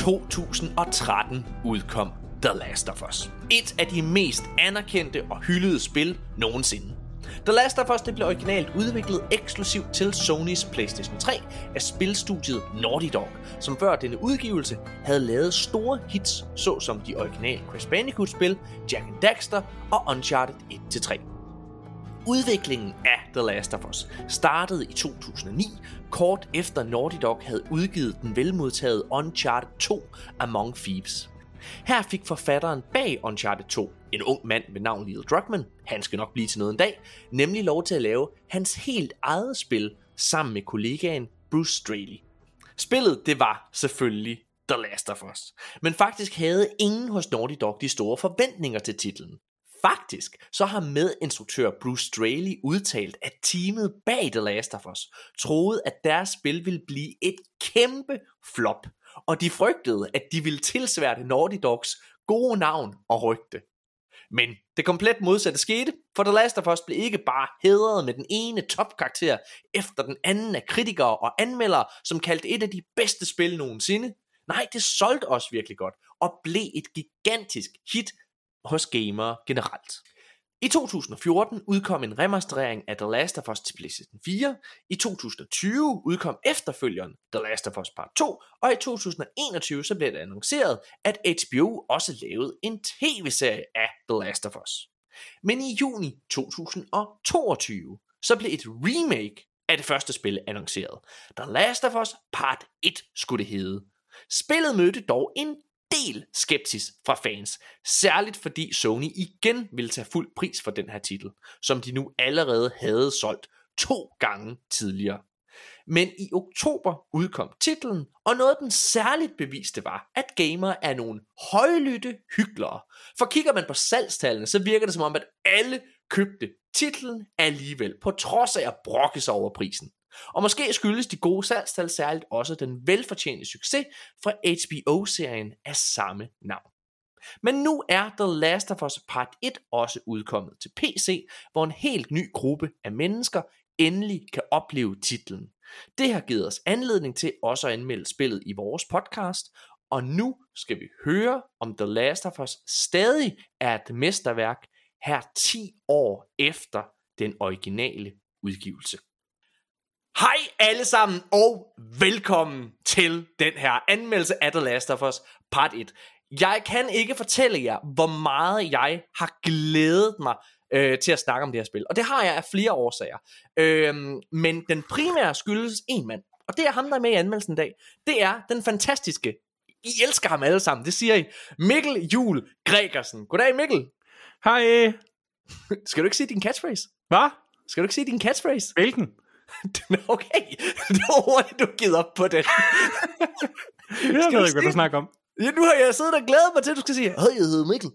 2013 udkom The Last of Us. Et af de mest anerkendte og hyldede spil nogensinde. The Last of Us det blev originalt udviklet eksklusivt til Sonys PlayStation 3 af spilstudiet Naughty Dog, som før denne udgivelse havde lavet store hits, såsom de originale Crash Bandicoot-spil, Jack and Daxter og Uncharted 1-3. Udviklingen af The Last of Us startede i 2009, kort efter Naughty Dog havde udgivet den velmodtagede Uncharted 2 Among Thieves. Her fik forfatteren bag Uncharted 2, en ung mand ved navn Neil Druckmann, han skal nok blive til noget en dag, nemlig lov til at lave hans helt eget spil sammen med kollegaen Bruce Straley. Spillet, det var selvfølgelig The Last of Us. Men faktisk havde ingen hos Naughty Dog de store forventninger til titlen. Faktisk så har medinstruktør Bruce Straley udtalt, at teamet bag The Last of Us troede, at deres spil ville blive et kæmpe flop, og de frygtede, at de ville tilsværte Naughty Dogs gode navn og rygte. Men det komplet modsatte skete, for The Last of Us blev ikke bare hedret med den ene topkarakter efter den anden af kritikere og anmeldere, som kaldte et af de bedste spil nogensinde. Nej, det solgte også virkelig godt, og blev et gigantisk hit hos gamere generelt. I 2014 udkom en remasterering af The Last of Us til PlayStation 4. I 2020 udkom efterfølgeren The Last of Us Part 2. Og i 2021 så blev det annonceret, at HBO også lavede en tv-serie af The Last of Us. Men i juni 2022 så blev et remake af det første spil annonceret. The Last of Us Part 1 skulle det hedde. Spillet mødte dog en del skepsis fra fans, særligt fordi Sony igen ville tage fuld pris for den her titel, som de nu allerede havde solgt to gange tidligere. Men i oktober udkom titlen, og noget den særligt beviste var, at gamere er nogle højlytte hyklere. For kigger man på salgstallene, så virker det som om, at alle købte titlen alligevel, på trods af at brokke sig over prisen. Og måske skyldes de gode salgstal særligt også den velfortjente succes fra HBO-serien af samme navn. Men nu er The Last of Us Part 1 også udkommet til PC, hvor en helt ny gruppe af mennesker endelig kan opleve titlen. Det har givet os anledning til også at anmelde spillet i vores podcast, og nu skal vi høre, om The Last of Us stadig er et mesterværk her 10 år efter den originale udgivelse. Hej alle sammen og velkommen til den her anmeldelse af The Last of Us Part 1. Jeg kan ikke fortælle jer, hvor meget jeg har glædet mig øh, til at snakke om det her spil. Og det har jeg af flere årsager. Øh, men den primære skyldes en mand. Og det er ham, der er med i anmeldelsen i dag. Det er den fantastiske, I elsker ham alle sammen, det siger I, Mikkel Jul Gregersen. Goddag Mikkel. Hej. Skal du ikke sige din catchphrase? Hvad? Skal du ikke sige din catchphrase? Hvilken? okay, det var hurtigt, du givet op på det. jeg ved ikke, hvad du snakker om. Ja, nu har jeg siddet og glædet mig til, at du skal sige, hej, jeg hedder Mikkel.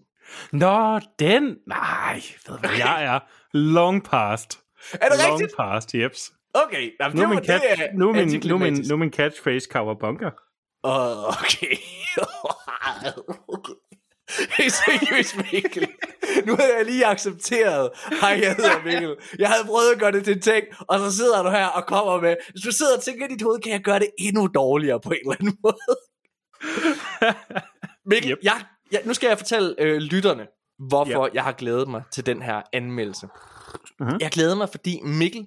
Nå, den. Nej, ved hvad jeg er. Long past. Er det Long rigtigt? past, jeps. Okay, jamen, Nu er det, min, cat, det er nu min, nu min, nu min catchphrase Kawabunga. Åh, okay. Hey, seriøst, Mikkel. Nu har jeg lige accepteret, hej, jeg hedder Mikkel. Jeg havde prøvet at gøre det til en ting, og så sidder du her og kommer med, hvis du sidder og tænker i dit hoved, kan jeg gøre det endnu dårligere på en eller anden måde. Mikkel, Yep. jeg, jeg, nu skal jeg fortælle øh, lytterne, hvorfor Ja. jeg har glædet mig til den her anmeldelse. Mhm. Jeg glæder mig, fordi Mikkel,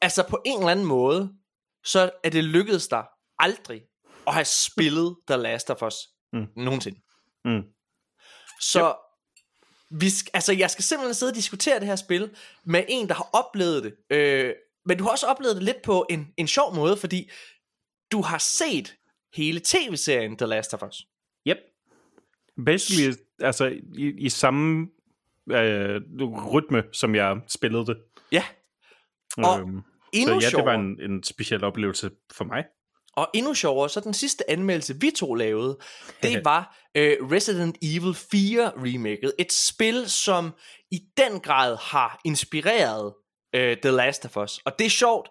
altså på en eller anden måde, så er det lykkedes dig aldrig at have spillet The Last of Us Mm. nogensinde. Mm. Så vi sk- altså, jeg skal simpelthen sidde og diskutere det her spil med en, der har oplevet det. Øh, men du har også oplevet det lidt på en, en sjov måde, fordi du har set hele tv-serien The Last of Us. Yep. Basically, altså i, i samme øh, rytme, som jeg spillede det. Ja, Og Øhm, endnu så ja, det var en, en speciel oplevelse for mig. Og endnu sjovere, så den sidste anmeldelse, vi to lavede, det var øh, Resident Evil 4 remaket. Et spil, som i den grad har inspireret øh, The Last of Us. Og det er sjovt.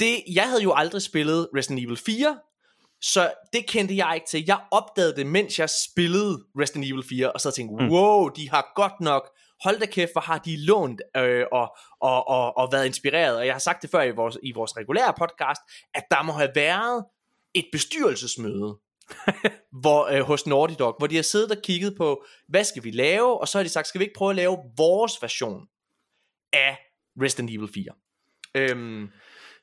Det, jeg havde jo aldrig spillet Resident Evil 4, så det kendte jeg ikke til. Jeg opdagede det, mens jeg spillede Resident Evil 4, og så tænkte Mm. wow, de har godt nok, hold da kæft, hvor har de lånt øh, og, og, og, og været inspireret. Og jeg har sagt det før i vores, i vores regulære podcast, at der må have været et bestyrelsesmøde hvor, øh, hos Naughty Dog, hvor de har siddet og kigget på, hvad skal vi lave, og så har de sagt, skal vi ikke prøve at lave vores version af Resident Evil 4. Øhm,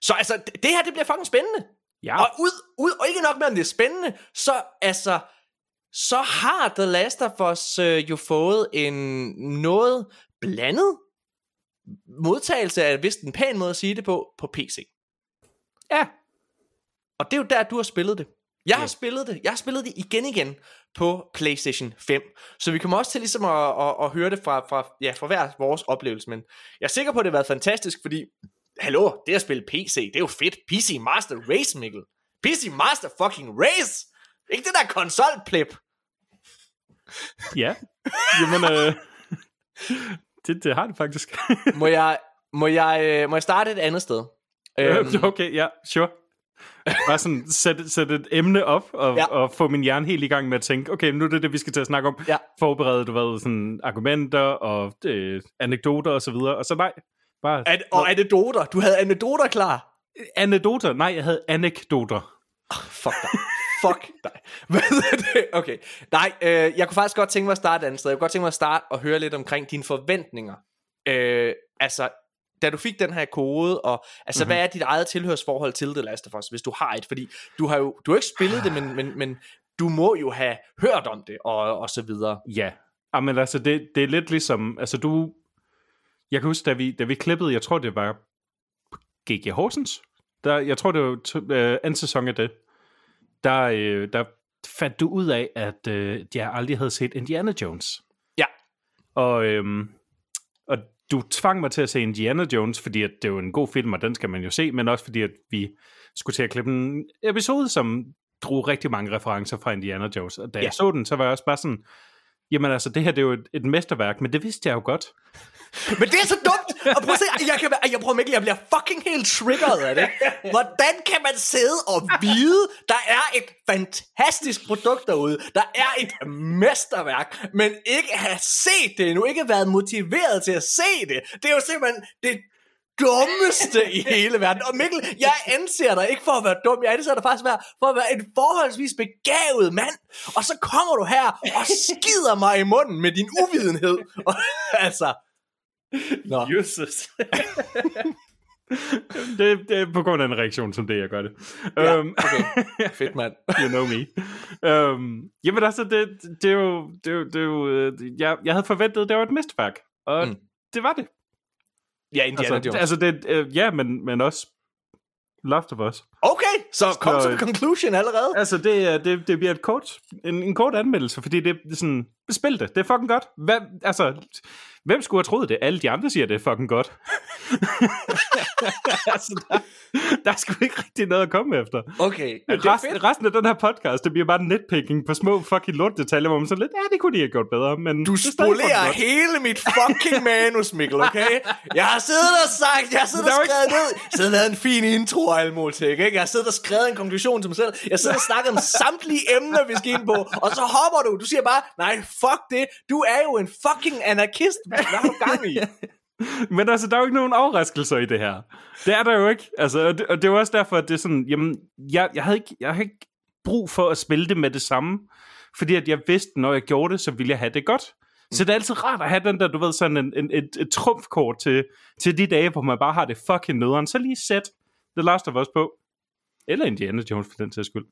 så altså, det her, det bliver fucking spændende. Ja. Og, ud, ud, og ikke nok med, at det er spændende, så altså, så har The Last of Us øh, jo fået en noget blandet modtagelse af, vist en pæn måde at sige det på, på PC. Ja. Og det er jo der, du har spillet det. Jeg har Ja. spillet det. Jeg har spillet det igen igen på PlayStation 5. Så vi kommer også til ligesom at, at, at høre det fra, fra, ja, fra hver vores oplevelse. Men jeg er sikker på, at det har været fantastisk, fordi, hallo, det at spille PC, det er jo fedt. PC Master Race, Mikkel. PC Master fucking Race! Ikke det der konsolplip. Ja. Jamen, øh, det, det har det faktisk. Må jeg, må jeg, øh, må jeg starte et andet sted? Øhm, okay, ja, sure. Bare sådan sætte, sætte et emne op, og, Ja. og få min hjerne helt i gang med at tænke, okay, nu er det det, vi skal til at snakke om. Ja. Forberede, du ved, sådan argumenter og øh, anekdoter og så videre. Og så nej, bare... An- og anekdoter. Du havde anekdoter klar. Anekdoter? Nej, jeg havde anekdoter. Fuck dig. Fuck dig. Hvad er det? Okay. Nej, øh, jeg kunne faktisk godt tænke mig at starte et andet sted. Jeg kunne godt tænke mig at starte og høre lidt omkring dine forventninger. Øh, altså, da du fik den her kode, og altså, mm-hmm. hvad er dit eget tilhørsforhold til The Last of Us, hvis du har et? Fordi du har jo du har ikke spillet det, men, men, men du må jo have hørt om det, og, og så videre. Ja. Jamen altså, det, det er lidt ligesom... Altså, du... Jeg kan huske, da vi, da vi klippede, jeg tror, det var G.G. Horsens. Der, jeg tror, det var to, øh, anden sæson af det. Der, øh, der fandt du ud af, at øh, jeg aldrig havde set Indiana Jones. Ja. Og, øhm, og du tvang mig til at se Indiana Jones, fordi at det er jo en god film, og den skal man jo se, men også fordi, at vi skulle til at klippe en episode, som drog rigtig mange referencer fra Indiana Jones. Og da Ja. jeg så den, så var jeg også bare sådan, jamen altså, det her det er jo et, et mesterværk, men det vidste jeg jo godt. Men det er så! Og prøv at se, jeg, kan, jeg prøver Mikkel, jeg bliver fucking helt triggeret af det. Hvordan kan man sidde og vide, der er et fantastisk produkt derude, der er et mesterværk, men ikke have set det endnu, ikke været motiveret til at se det. Det er jo simpelthen det dummeste i hele verden. Og Mikkel, jeg anser dig ikke for at være dum, jeg anser dig faktisk for, for at være en forholdsvis begavet mand. Og så kommer du her og skider mig i munden med din uvidenhed. Og, altså, Nå. Jesus. det, det er på grund af en reaktion som det, jeg gør det. Ja, Øhm, okay. Fedt, mand. you know me. Øhm, jamen altså, det, det er jo... Det er jo, det er jo øh, jeg, jeg havde forventet, at det var et mesterværk. Og Mm. det var det. Ja, Indiana Altså, Jones. altså det, øh, ja, men, men også Last of Us. Okay, så kom Så- til conclusion allerede. Altså, det, er- det, det bliver et kort, en, en kort anmeldelse, fordi det, det er sådan, spil det, det er fucking godt. Hvad, altså, hvem skulle have troet det? Alle de andre siger, det er fucking godt. altså, der, der er sgu ikke rigtig noget at komme efter. Okay, men det Resten, resten af den her podcast, det bliver bare nitpicking på små fucking lortdetaljer, hvor man så lidt, ja, det kunne de have gjort bedre, men... Du er spolerer hele mit fucking manus, Mikkel, okay? Jeg har siddet og sagt, jeg har siddet og skrevet ned, jeg har lavet en fin intro og alt muligt, ikke? Jeg har siddet og skrevet en konklusion til mig selv. Jeg har siddet og snakket om samtlige emner, vi skal ind på, og så hopper du. Du siger bare, nej, fuck det. Du er jo en fucking anarkist. Hvad har du gang i? Men altså, der er jo ikke nogen overraskelser i det her. Det er der jo ikke. Altså, og, det, og det er jo også derfor, at det er sådan, jamen, jeg, jeg, havde ikke, jeg havde ikke brug for at spille det med det samme, fordi at jeg vidste, når jeg gjorde det, så ville jeg have det godt. Så det er altid rart at have den der, du ved, sådan en, en, et, et trumfkort til, til de dage, hvor man bare har det fucking nederen. Så lige sæt The Last of Us på. Eller Indiana Jones for den sags skyld.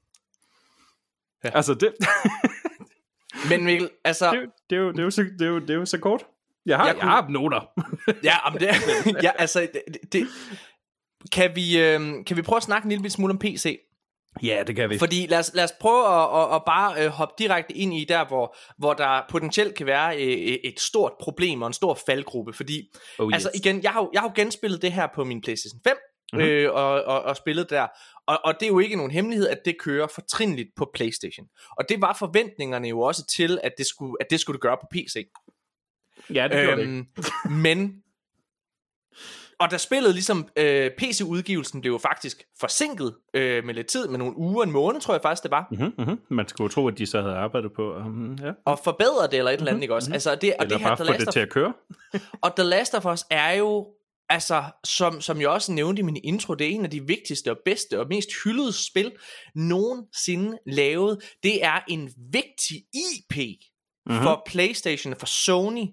Ja. Altså, det, Men Mikkel, altså... det, er jo- det, er jo, det, er jo det, er jo, det er jo så kort. Jeg har, Jeg jeg, kunne- jeg har noter. Ja, om det, ja altså... Det, det, kan vi, øhm, kan vi prøve at snakke en lille smule om PC? ja, det kan vi. Fordi lad os, lad os prøve at, at, at bare øh, hoppe direkte ind i der, hvor, hvor der potentielt kan være øh, et stort problem og en stor faldgruppe. Fordi, Oh, yes. altså igen, jeg har, jeg har jo genspillet det her på min PlayStation 5, Mhm. mm-hmm. øh, og, og, og spillet der. Og, og det er jo ikke nogen hemmelighed, at det kører fortrinligt på PlayStation. Og det var forventningerne jo også til, at det skulle, at det skulle det gøre på PC. Ja, det gjorde det ikke. Øhm, men og da spillet ligesom øh, PC-udgivelsen blev jo faktisk forsinket øh, med lidt tid, med nogle uger, en måned tror jeg faktisk det var, Mm-hmm, mm-hmm. Man skulle jo tro, at de så havde arbejdet på um, ja. og forbedre det eller et eller andet, ikke også? Altså det, og Eller det her bare The få Last det of, til at køre. og The Last of Us er jo altså, som, som jeg også nævnte i min intro, det er en af de vigtigste og bedste og mest hyldede spil nogensinde lavet. Det er en vigtig IP mm-hmm. for Playstation for Sony.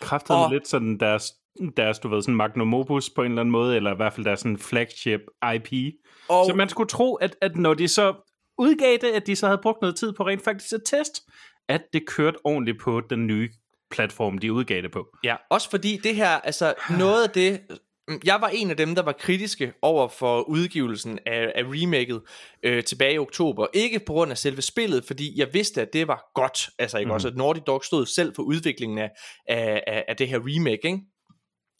Kræftet og... lidt sådan deres, deres, du ved, sådan magnum opus på en eller anden måde, eller i hvert fald deres sådan flagship IP. Og... Så man skulle tro, at, at når de så udgav det, at de så havde brugt noget tid på rent faktisk at teste, at det kørte ordentligt på den nye platform, de udgav det på. Ja, også fordi det her, altså noget af det, jeg var en af dem, der var kritiske over for udgivelsen af, af remaket øh, tilbage i oktober. Ikke på grund af selve spillet, fordi jeg vidste, at det var godt. Altså ikke mm. også, at Naughty Dog stod selv for udviklingen af, af, af, af det her remake, ikke?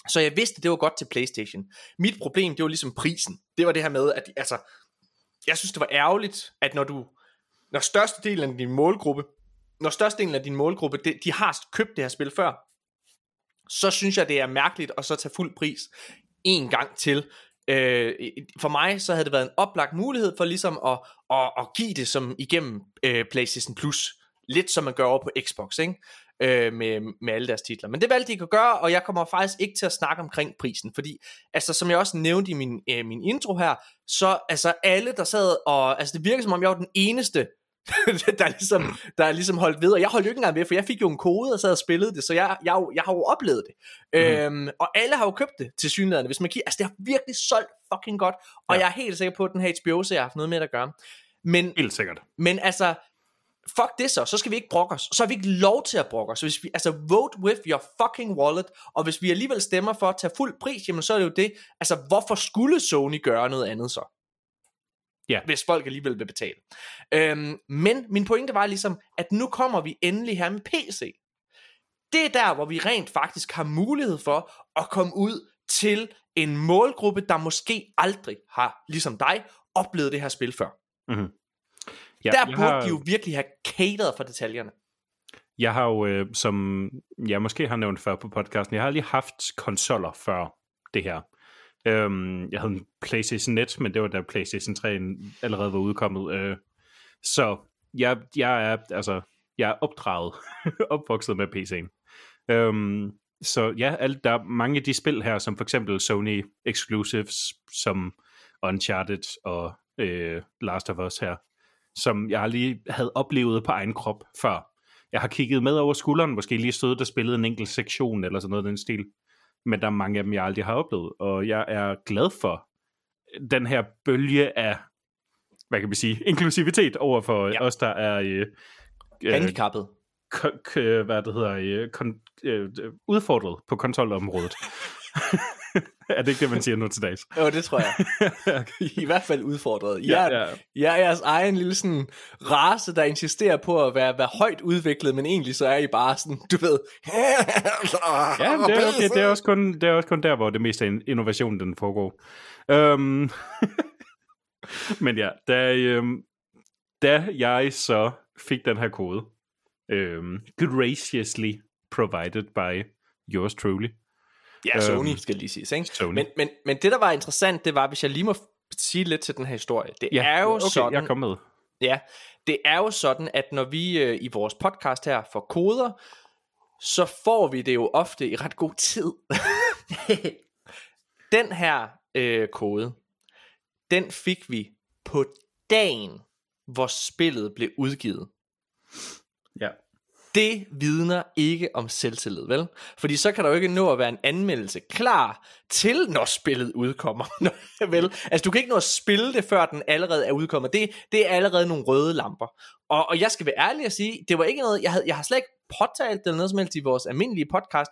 Så jeg vidste, at det var godt til Playstation. Mit problem, det var ligesom prisen. Det var det her med, at altså, jeg synes, det var ærgerligt, at når du, når størstedelen af din målgruppe, når størstedelen af din målgruppe, de, de har købt det her spil før, så synes jeg, det er mærkeligt at så tage fuld pris en gang til. Øh, for mig så havde det været en oplagt mulighed for ligesom at, at, at give det som igennem øh, PlayStation Plus. Lidt som man gør over på Xbox, ikke? Øh, med, med alle deres titler. Men det valgte de ikke at gøre, og jeg kommer faktisk ikke til at snakke omkring prisen, fordi, altså som jeg også nævnte i min, øh, min intro her, så altså alle der sad og, altså det virker som om jeg var den eneste, der, er ligesom, der er ligesom holdt ved, og jeg holdt jo ikke engang ved, for jeg fik jo en kode og sad og spillede det, så jeg, jeg, jeg har jo oplevet det. Mm. Øhm, og alle har jo købt det til synligheden. Hvis man kigger, altså det har virkelig solgt fucking godt, og ja. jeg er helt sikker på, at den her HBO-serie har haft noget med at gøre. Men, helt sikkert. Men altså, fuck det så, så skal vi ikke brokke os. Så har vi ikke lov til at brokke os. Hvis vi, altså, vote with your fucking wallet, og hvis vi alligevel stemmer for at tage fuld pris, jamen så er det jo det. Altså, hvorfor skulle Sony gøre noget andet så? Ja. Hvis folk alligevel vil betale. Øhm, men min pointe var ligesom, at nu kommer vi endelig her med PC. Det er der, hvor vi rent faktisk har mulighed for at komme ud til en målgruppe, der måske aldrig har, ligesom dig, oplevet det her spil før. Mm-hmm. Ja, der burde har... de jo virkelig have cateret for detaljerne. Jeg har jo, øh, som jeg måske har nævnt før på podcasten, jeg har lige haft konsoller før det her. Øhm, jeg havde en PlayStation Net, men det var da PlayStation 3 allerede var udkommet. Øh, så jeg, jeg er altså jeg er opdraget, opvokset med PC'en. Øhm, så ja, alt, der er mange af de spil her, som for eksempel Sony Exclusives, som Uncharted og øh, Last of Us her, som jeg lige havde oplevet på egen krop før. Jeg har kigget med over skulderen, måske lige stået der spillede en enkelt sektion eller sådan noget den stil men der er mange af dem, jeg aldrig har oplevet, og jeg er glad for den her bølge af, hvad kan vi sige, inklusivitet over for ja. os, der er øh, øh handicappet. K- k- hvad det hedder, øh, kon- øh, udfordret på kontrolområdet. er det ikke det, man siger nu til dags? Jo, det tror jeg. I hvert fald udfordret. Jeg, ja, ja. jeg er jeres egen lille sådan race, der insisterer på at være, være højt udviklet, men egentlig så er I bare sådan, du ved... ja, det er, okay. det, er også kun, det er også kun der, hvor det meste af innovation den foregår. Um, men ja, da, um, da jeg så fik den her kode, um, graciously provided by yours truly, Ja, Sony øhm, skal lige sige. Ikke? Sony. Men, men, men det, der var interessant, det var, hvis jeg lige må sige lidt til den her historie. Det ja, er jo okay, sådan... jeg kom med. Ja, det er jo sådan, at når vi øh, i vores podcast her får koder, så får vi det jo ofte i ret god tid. den her øh, kode, den fik vi på dagen, hvor spillet blev udgivet. Ja det vidner ikke om selvtillid, vel? Fordi så kan der jo ikke nå at være en anmeldelse klar til, når spillet udkommer. vel? Altså, du kan ikke nå at spille det, før den allerede er udkommet. Det, det er allerede nogle røde lamper. Og, og jeg skal være ærlig og sige, det var ikke noget, jeg, havde, jeg har slet ikke påtalt det eller noget som helst i vores almindelige podcast,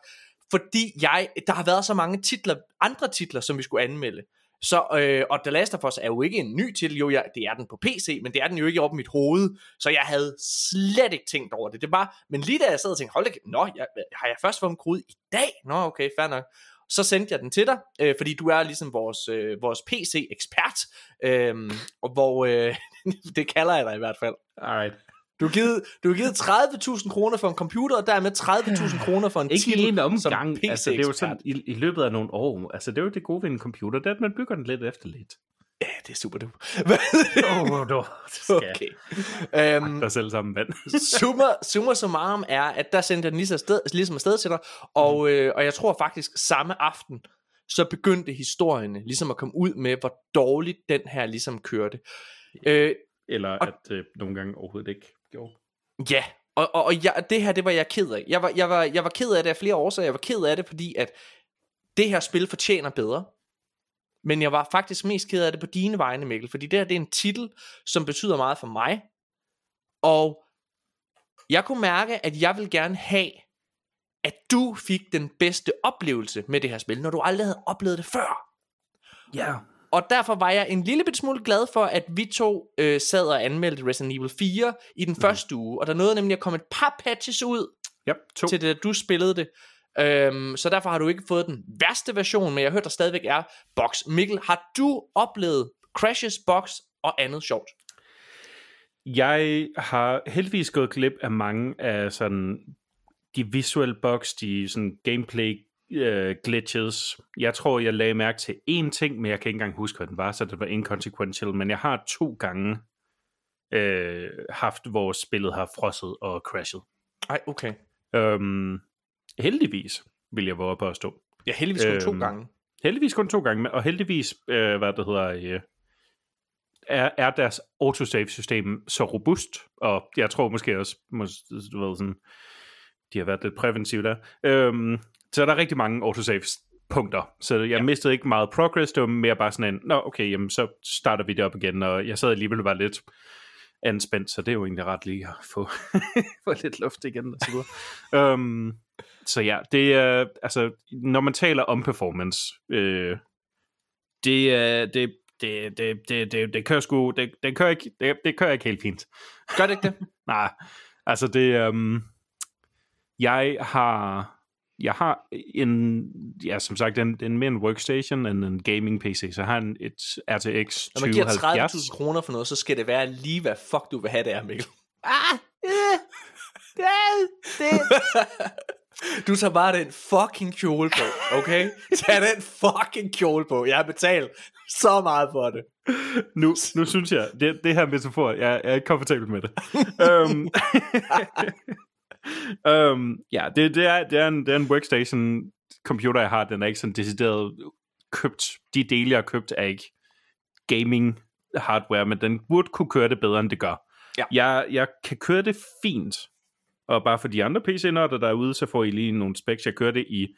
fordi jeg, der har været så mange titler, andre titler, som vi skulle anmelde. Så, øh, og The Last of Us er jo ikke en ny titel, jo, jeg, det er den på PC, men det er den jo ikke op i mit hoved, så jeg havde slet ikke tænkt over det. Det var, men lige da jeg sad og tænkte, hold da, nå, jeg, har jeg først fået en kode i dag? Nå, okay, fair nok. Så sendte jeg den til dig, øh, fordi du er ligesom vores, øh, vores PC-ekspert, øh, og hvor, øh, det kalder jeg dig i hvert fald. Alright. Du har givet, du har givet 30.000 kroner for en computer, og dermed 30.000 kroner for en Ikke titel en omgang. Altså, det er jo sådan, i, i, løbet af nogle år, altså det er jo det gode ved en computer, det er, at man bygger den lidt efter lidt. Ja, det er super du. Åh, oh, du skal okay. Um, dig selv sammen, mand. summa, summa summarum er, at der sendte jeg den lige så sted, ligesom afsted til dig, og, mm. øh, og jeg tror faktisk samme aften, så begyndte historierne ligesom at komme ud med, hvor dårligt den her ligesom kørte. Øh, Eller og, at øh, nogle gange overhovedet ikke gjorde. Ja, og, og, og jeg, det her, det var jeg ked af. Jeg var, jeg, var, jeg var ked af det af flere årsager. Jeg var ked af det, fordi at det her spil fortjener bedre. Men jeg var faktisk mest ked af det på dine vegne, Mikkel. Fordi det her, det er en titel, som betyder meget for mig. Og jeg kunne mærke, at jeg vil gerne have, at du fik den bedste oplevelse med det her spil, når du aldrig havde oplevet det før. Ja. Og derfor var jeg en lille bit smule glad for, at vi to øh, sad og anmeldte Resident Evil 4 i den mm. første uge. Og der nåede nemlig at komme et par patches ud ja, to. til det, du spillede det. Øhm, så derfor har du ikke fået den værste version, men jeg har hørt, der stadigvæk er box. Mikkel, har du oplevet crashes, box og andet sjovt? Jeg har heldigvis gået glip af mange af sådan de visuelle bugs, de sådan gameplay uh, glitches. Jeg tror, jeg lagde mærke til én ting, men jeg kan ikke engang huske, hvad den var, så det var inconsequential. Men jeg har to gange uh, haft, hvor spillet har frosset og crashet. Ej, okay. Um, heldigvis, vil jeg våge på at stå. Ja, heldigvis kun um, to gange. Heldigvis kun to gange, og heldigvis, uh, hvad det hedder, uh, er, er deres autosave-system så robust, og jeg tror måske også, måske, du ved, sådan, de har været lidt præventive der. Øhm, så er der rigtig mange autosaves punkter, så jeg ja. mistede ikke meget progress, det var mere bare sådan en, nå okay, jamen, så starter vi det op igen, og jeg sad alligevel bare lidt anspændt, så det er jo egentlig ret lige at få, få lidt luft igen. Og så, videre. um, så ja, det er, altså, når man taler om performance, øh, det, er, det, det, det, det, det, det kører sgu, det, det, kører ikke, det, det kører ikke helt fint. Gør det ikke det? Nej, altså det, um, jeg har, jeg har en, ja, som sagt, en, en mere en workstation end en gaming PC, så jeg har en, et RTX 2070. Når man giver 30.000 kroner for noget, så skal det være lige, hvad fuck du vil have der, Mikkel. Ah, øh, det, det. Du tager bare den fucking kjole på, okay? Tag den fucking kjole på. Jeg har betalt så meget for det. Nu, nu synes jeg, det, det her metafor, jeg, jeg er ikke komfortabel med det. um, um, ja, det, det, er, det, er en, det er en workstation computer, jeg har. Den er ikke sådan decideret købt. De dele, jeg har købt, er ikke gaming hardware, men den burde kunne køre det bedre, end det gør. Ja. Jeg, jeg kan køre det fint, og bare for de andre PC-nørder, der er ude, så får I lige nogle specs. Jeg kører det i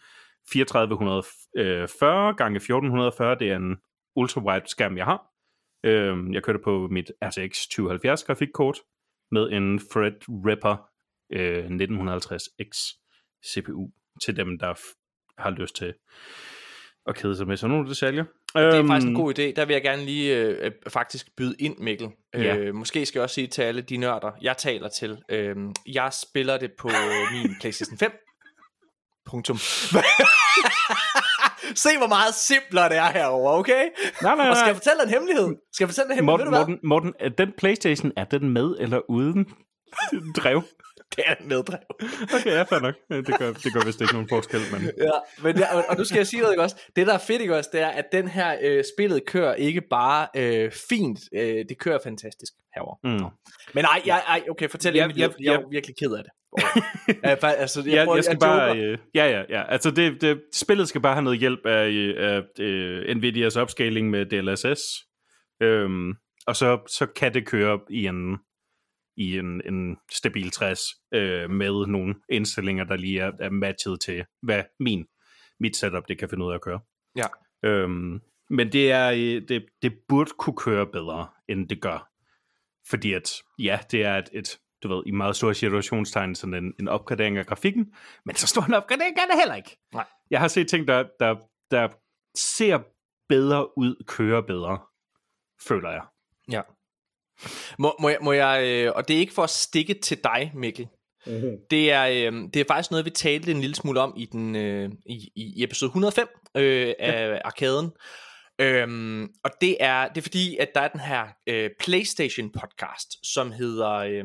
3440 gange 1440. Det er en ultra-wide skærm, jeg har. Øhm, jeg kører det på mit RTX 2070 grafikkort med en Threadripper øh, 1950X CPU til dem, der har lyst til at kede sig med sådan nogle detaljer. Det er faktisk en øhm, god idé. Der vil jeg gerne lige øh, øh, faktisk byde ind, Mikkel. Ja. Øh, måske skal jeg også sige til alle de nørder, jeg taler til. Øh, jeg spiller det på min PlayStation 5. Punktum. Se hvor meget simplere det er herover, okay? Nej, nej, nej. Og skal jeg fortælle en hemmelighed? Skal jeg fortælle en hemmelighed? Morten, Morten, Morten, den Playstation, er den med eller uden drev? det er en meddrev. Okay, ja, fair nok. Det gør, det gør vist ikke nogen forskel. Men... Ja, men ja, og nu skal jeg sige noget, ikke også? Det, der er fedt, ikke også, det er, at den her øh, spillet kører ikke bare øh, fint, øh, det kører fantastisk herover. Mm. Men nej, jeg, ej, okay, fortæl ja, jeg, jeg, jeg, er virkelig ked af det. ja, altså, jeg, jeg, jeg skal jeg bare, øh, ja, ja, ja, altså det, det, spillet skal bare have noget hjælp af, af uh, Nvidias opscaling med DLSS, øhm, og så, så kan det køre i en i en, en stabil 60 øh, med nogle indstillinger, der lige er, er matchet til, hvad min mit setup det kan finde ud af at køre. Ja. Øhm, men det er det, det burde kunne køre bedre, end det gør. Fordi at, ja, det er et, et du ved, i meget store situationstegn, sådan en, en opgradering af grafikken, men så stor en opgradering er det heller ikke. Nej. Jeg har set ting, der, der, der ser bedre ud, kører bedre, føler jeg. Ja. Må, må, jeg, må jeg, øh, og det er ikke for at stikke til dig, Mikkel. Mm-hmm. Det, er, øh, det er faktisk noget, vi talte en lille smule om i, den, øh, i, i episode 105 øh, af ja. Arkaden. Øhm, og det er, det er fordi, at der er den her øh, PlayStation podcast, som hedder, øh,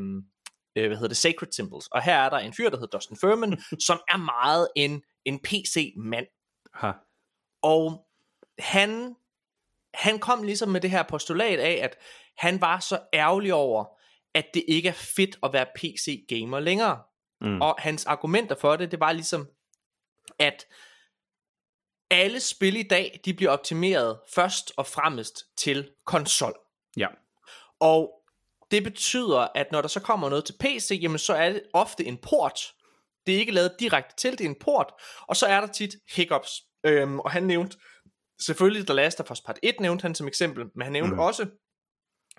øh, hvad hedder det, Sacred Symbols. Og her er der en fyr, der hedder Dustin Furman, som er meget en, en PC-mand. Ha. Og han, han kom ligesom med det her postulat af, at han var så ærgerlig over, at det ikke er fedt at være PC-gamer længere. Mm. Og hans argumenter for det, det var ligesom, at alle spil i dag, de bliver optimeret først og fremmest til konsol. Ja. Og det betyder, at når der så kommer noget til PC, jamen så er det ofte en port. Det er ikke lavet direkte til, det er en port. Og så er der tit hiccups. Øhm, og han nævnte selvfølgelig The Last of Us Part 1 nævnte han som eksempel, men han nævnte mm. også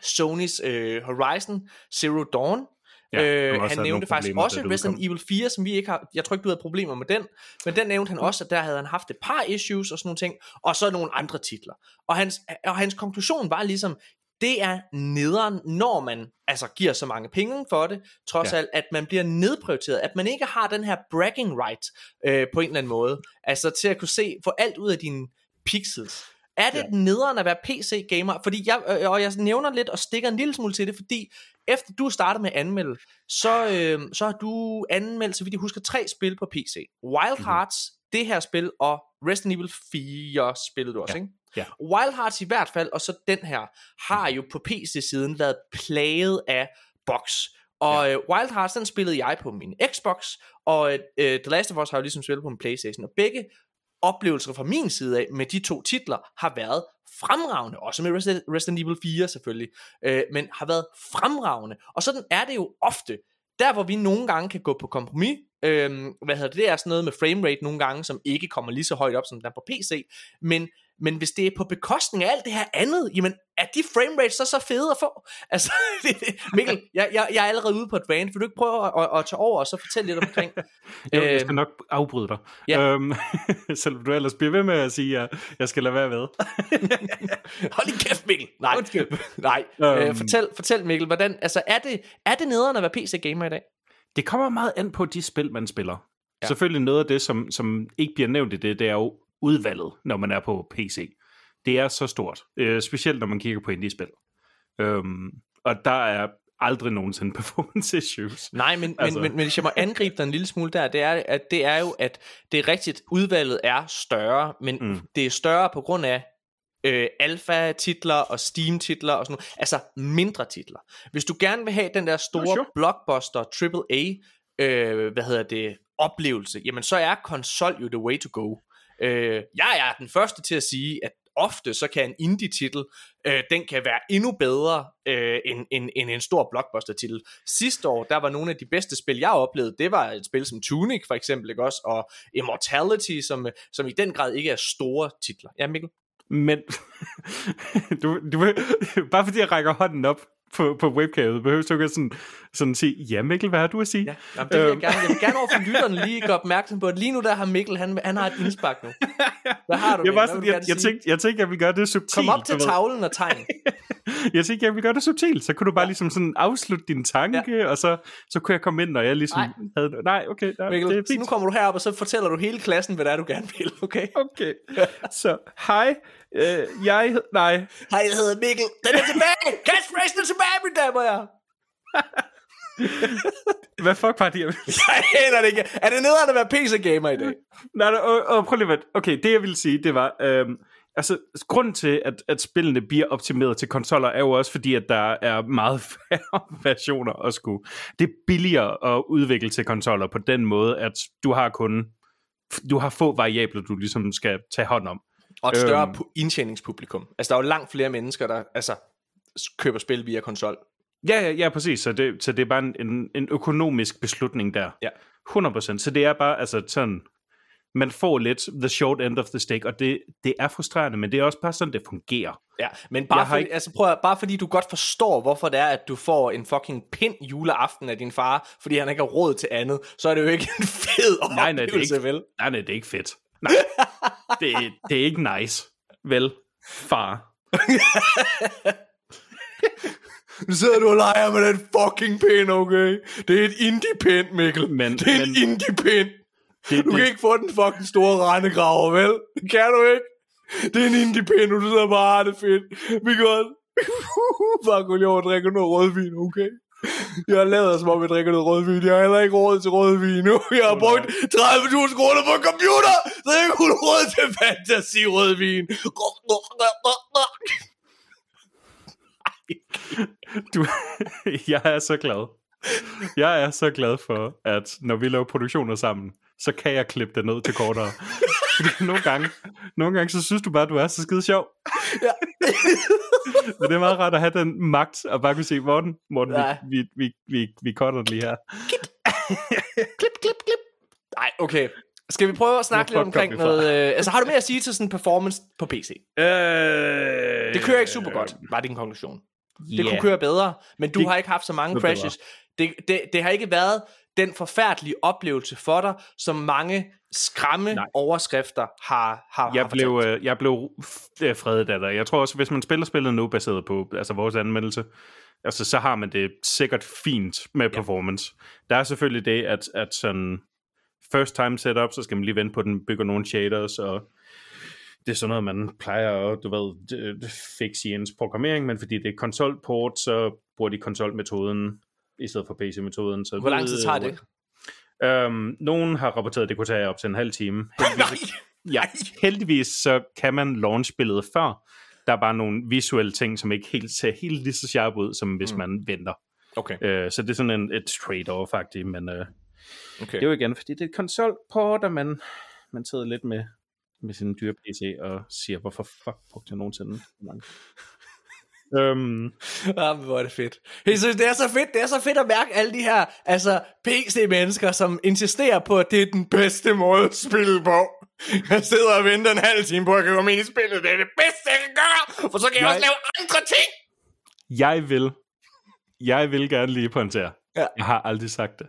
Sony's øh, Horizon Zero Dawn, Ja, øh, han nævnte faktisk også Resident. Evil 4, som vi ikke har, jeg tror ikke du havde problemer med den, men den nævnte han også, at der havde han haft et par issues og sådan nogle ting, og så nogle andre titler. Og hans, og hans konklusion var ligesom, det er nederen, når man altså giver så mange penge for det, trods Ja. ja. alt, at man bliver nedprioriteret, at man ikke har den her bragging right øh, på en eller anden måde, altså til at kunne se, få alt ud af dine pixels. Er det Ja. nederen at være PC-gamer? Fordi jeg, øh, og jeg nævner lidt og stikker en lille smule til det, fordi efter du startede med at anmelde, så, øh, så har du anmeldt, så vidt jeg husker, tre spil på PC. Wild Mhm. Hearts, det her spil, og Resident Evil 4 spillede du også, Ja. ikke? Ja. Wild Hearts i hvert fald, og så den her, har jo på PC-siden været plaget af box. Og ja. Wild Hearts, den spillede jeg på min Xbox, og øh, The Last of Us har jo ligesom spillet på min Playstation, og begge oplevelser fra min side af med de to titler har været fremragende, også med Resident, Evil 4 selvfølgelig, øh, men har været fremragende. Og sådan er det jo ofte. Der hvor vi nogle gange kan gå på kompromis, øh, hvad hedder det, det er sådan noget med framerate nogle gange, som ikke kommer lige så højt op, som den er på PC, men men hvis det er på bekostning af alt det her andet, jamen er de framerates så så fede at få? Altså, det, Mikkel, jeg, jeg, jeg er allerede ude på et rant. Vil du ikke prøve at, at, at tage over og så fortælle lidt omkring? Jo, jeg skal nok afbryde dig. ja. Øhm, selvom du ellers bliver ved med at sige, at jeg skal lade være med. Hold lige kæft, Mikkel. Nej, Undskyld. nej. Øhm. Øh, fortæl, fortæl Mikkel, hvordan, altså er det, er det nederen at være PC-gamer i dag? Det kommer meget an på de spil, man spiller. Ja. Selvfølgelig noget af det, som, som ikke bliver nævnt i det, det er jo udvalget, når man er på PC. Det er så stort, øh, specielt når man kigger på indie-spil. Øhm, og der er aldrig nogensinde performance issues. Nej, men, Altså. men, men, men hvis jeg må angribe dig en lille smule der, det er, at det er jo, at det er rigtigt, udvalget er større, men mm. Det er større på grund af øh, alfa-titler og Steam-titler og sådan noget. Altså mindre titler. Hvis du gerne vil have den der store sure. blockbuster, AAA, øh, hvad hedder det, oplevelse, jamen så er konsol jo the way to go. Øh, jeg er den første til at sige, at ofte så kan en indie-titel, øh, den kan være endnu bedre øh, end, end, end en stor blockbuster-titel. Sidste år, der var nogle af de bedste spil, jeg oplevede, det var et spil som Tunic for eksempel, ikke også, og Immortality, som, som i den grad ikke er store titler. Ja, Mikkel? Men du, du, bare fordi jeg rækker hånden op på, på webcamet, behøver du ikke sådan, sådan sige, ja Mikkel, hvad har du at sige? Ja, jamen, det vil jeg Øhm. gerne. Jeg vil gerne over for lytterne lige gøre opmærksom på, at lige nu der har Mikkel, han, han har et indspark nu. Hvad har du? Jeg, var sådan, jeg, jeg, tænkte, jeg tænkte, jeg ville gøre det subtilt. Kom op til tavlen og tegn. Jeg tænkte, jeg ville gøre det subtilt, så kunne du bare ligesom sådan afslutte din tanke, ja. og så, så kunne jeg komme ind, når jeg ligesom Nej. havde... Nej, okay, nej, Mikkel, det er så fint. nu kommer du herop, og så fortæller du hele klassen, hvad det er, du gerne vil, okay? Okay, så hej, øh, jeg hed... Nej, Hej, jeg hedder Mikkel. Den er tilbage! Catchphrase er tilbage, mine damer og herrer. hvad fuck var det, jeg aner det ikke. Er det nederen at være PC-gamer i dag? Nej, nej, og, og prøv lige at Okay, det jeg ville sige, det var... Øhm, altså, grunden til, at, at spillene bliver optimeret til konsoller, er jo også fordi, at der er meget færre versioner at skulle. Det er billigere at udvikle til konsoller på den måde, at du har kun... Du har få variabler, du ligesom skal tage hånd om. Og et større Øhm. pu- indtjeningspublikum. Altså, der er jo langt flere mennesker, der altså, køber spil via konsol. Ja, ja, ja, præcis. Så det, så det er bare en, en, en økonomisk beslutning der. Ja. 100%. Så det er bare, altså sådan, man får lidt the short end of the stick, og det, det er frustrerende, men det er også bare sådan, det fungerer. Ja, men bare, fordi, ikke- altså, prøv at, bare fordi du godt forstår, hvorfor det er, at du får en fucking pind juleaften af din far, fordi han ikke har råd til andet, så er det jo ikke en fed Nej, nej, det er ikke- vel? Nej, nej, det er ikke fedt. Nej, det, er- det er ikke nice. Vel, far. Nu sidder du og leger med den fucking pind, okay? Det er et indie-pind, Mikkel. Men- det er men- en indie-pind. Det, Du kan det, ikke få den fucking store rendegraver, vel? Det kan du ikke. Det er en indie-pind, du sidder bare det fedt. Vi kan bare gå lige over og drikke noget rødvin, okay? Jeg har lavet som om, jeg drikker noget rødvin. Jeg har heller ikke råd til rødvin nu. Jeg har brugt 30.000 kroner på en computer, så jeg ikke har råd til fantasy rødvin. du, jeg er så glad. Jeg er så glad for, at når vi laver produktioner sammen, så kan jeg klippe det ned til kortere. Fordi nogle gange, nogle gange, så synes du bare, at du er så skide sjov. Ja. Men det er meget rart at have den magt, og bare kunne sige, Morten, Morten, Ja. vi, vi, vi, vi, vi cutter den lige her. klip, klip, klip. Nej, okay. Skal vi prøve at snakke lidt Hvor omkring noget... Øh, altså, har du mere at sige til sådan en performance på PC? Øh, Det kører ikke super godt, var din konklusion. Det kunne køre bedre, men du Det har ikke haft så mange crashes. Det, det, det har ikke været den forfærdelige oplevelse for dig, som mange skræmme Nej. overskrifter har, har, Jeg har blev, øh, jeg blev øh, fredet af dig. Jeg tror også, hvis man spiller spillet nu, baseret på altså vores anmeldelse, altså, så har man det sikkert fint med performance. Der er selvfølgelig det, at, at sådan first time setup, så skal man lige vente på, at den bygger nogle shaders, og det er sådan noget, man plejer at, du ved, fikse i ens programmering, men fordi det er konsolport, så bruger de konsolmetoden i stedet for PC-metoden. Så Hvor lang tid tager det? Øhm, nogen har rapporteret, at det kunne tage op til en halv time. Nej! Ja, heldigvis så kan man launch spillet før. Der er bare nogle visuelle ting, som ikke helt ser helt lige så sharp ud, som hvis mm. man venter. Okay, Øh, så det er sådan en, et trade-off faktisk, men øh, okay. det er jo igen, fordi det er et konsolport, og man, man sidder lidt med, med sin dyre PC og siger, hvorfor fuck brugte jeg nogensinde? Øhm, Ah, men hvor er det fedt. Jeg synes, det er så fedt, det er så fedt at mærke alle de her, altså, PC-mennesker, som insisterer på, at det er den bedste måde at spille på. Jeg sidder og venter en halv time på, at jeg kan komme ind i spillet. Det er det bedste, jeg kan gøre, for så kan jeg, Jeg- også lave andre ting. jeg vil, jeg vil gerne lige pointere. Ja. Jeg har aldrig sagt det.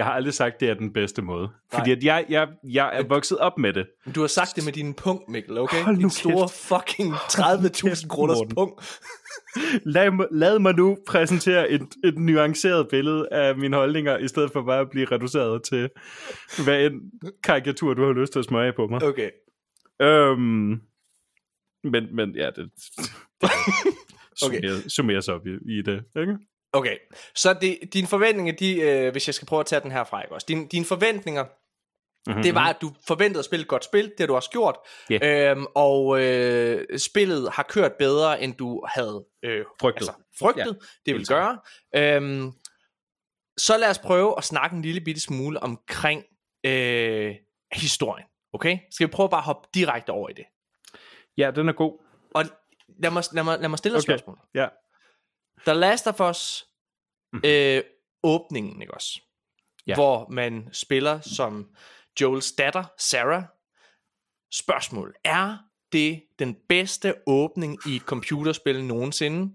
Jeg har aldrig sagt, det er den bedste måde. Fordi at jeg, jeg, jeg er vokset op med det. Du har sagt det med din punkt, Mikkel, okay? Hold nu din store fucking 30.000 kroners punkt. Lad, mig- lad mig nu præsentere et, et nuanceret billede af mine holdninger, i stedet for bare at blive reduceret til, hvad en karikatur, du har lyst til at smøre af på mig. Okay. Øhm, men, men ja, det, det Okay. summerer sig op i, i det. Ikke? Okay, så det, dine forventninger, de, øh, hvis jeg skal prøve at tage den her fra, ikke også? Dine, dine forventninger, Mm-hmm. det var, at du forventede at spille et godt spil, det har du også gjort, Ja. øhm, og øh, spillet har kørt bedre, end du havde øh, Frygtet. Altså, frygtet, ja, det vil gøre. Øhm, så lad os prøve at snakke en lille bitte smule omkring øh, historien, okay? Skal vi prøve bare at hoppe direkte over i det? Ja, den er god. Og lad mig, lad mig, lad mig stille et Okay. spørgsmål. Ja. The Last of Us Mhm. øh, åbningen, ikke også? Ja. Hvor man spiller som Joels datter, Sarah. Spørgsmål. Er det den bedste åbning i et computerspil nogensinde?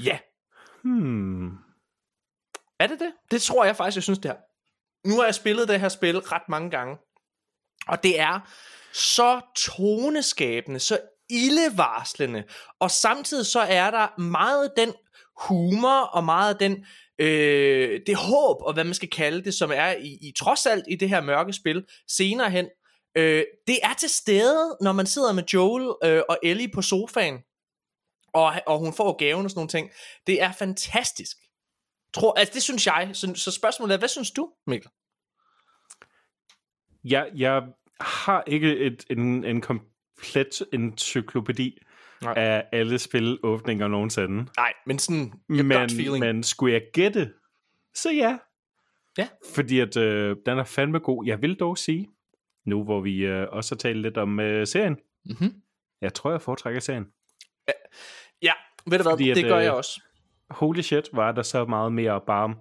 Ja. Hmm. Er det det? Det tror jeg faktisk, jeg synes det er. Nu har jeg spillet det her spil ret mange gange. Og det er så toneskabende, så ildevarslende. Og samtidig så er der meget den humor og meget den øh, det håb og hvad man skal kalde det, som er i, i trods alt i det her mørke spil senere hen. Øh, det er til stede, når man sidder med Joel øh, og Ellie på sofaen, og, og hun får gaven og sådan nogle ting. Det er fantastisk. Tror, altså det synes jeg. Så, så spørgsmålet er, hvad synes du, Mikkel? Jeg, jeg har ikke et, en, en komplet encyklopædi Nej. af alle spilåbninger nogensinde. Nej, men sådan Men, gut feeling. men skulle jeg gætte, så ja. Ja. Fordi at øh, den er fandme god. Jeg vil dog sige, nu hvor vi øh, også har talt lidt om øh, serien, Mm-hmm. jeg tror, jeg foretrækker serien. Ja, ved du hvad, Fordi at, det gør øh, jeg også. Holy shit, var der så meget mere bare...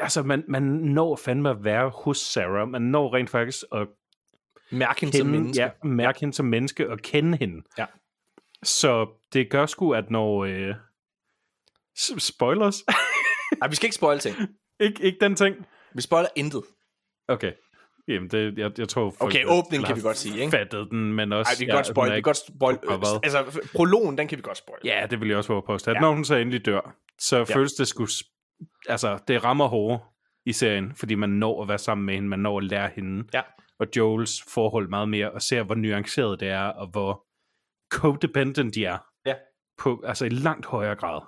Altså, man, man når fandme at være hos Sarah. Man når rent faktisk at Mærk hende som kende, menneske. ja, mærke hende som menneske og kende hende. Ja. Så det gør sgu, at når... Øh, spoilers? Nej, vi skal ikke spoil ting. ikke, ikke den ting? Vi spoiler intet. Okay. Jamen, det, jeg, jeg tror... folk Okay, åbningen kan vi godt sige, ikke? Fattet den, men også... Nej, vi kan godt spoil. Vi kan godt spoil. Altså, prologen, den kan vi godt spoil. Ja, det vil jeg også våge på. At ja. Ja. når hun så endelig dør, så ja. føles det sgu... Altså, det rammer hårdere i serien, fordi man når at være sammen med hende, man når at lære hende. Ja. Og Joels forhold meget mere, og ser, hvor nuanceret det er, og hvor codependent de er. Ja. På, altså i langt højere grad,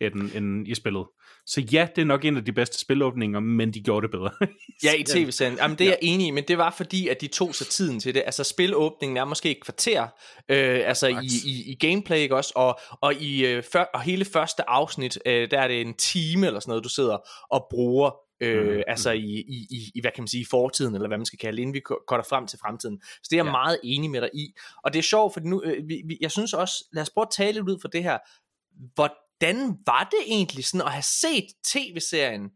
end, end i spillet. Så ja, det er nok en af de bedste spilåbninger, men de gjorde det bedre. Ja, i tv-serien. Jamen, det er jeg enig i, men det var fordi, at de tog sig tiden til det. Altså, spilåbningen er måske et kvarter, øh, altså i, i, i gameplay, ikke også? Og, og, i, øh, før, og hele første afsnit, øh, der er det en time eller sådan noget, du sidder og bruger øh, Mm, altså i, i, i, i, hvad kan man sige, fortiden, eller hvad man skal kalde det, inden vi går frem til fremtiden. Så det er jeg ja. meget enig med dig i. Og det er sjovt, for nu, øh, vi, vi, jeg synes også, lad os prøve at tale lidt ud for det her. Hvordan var det egentlig sådan at have set tv-serien,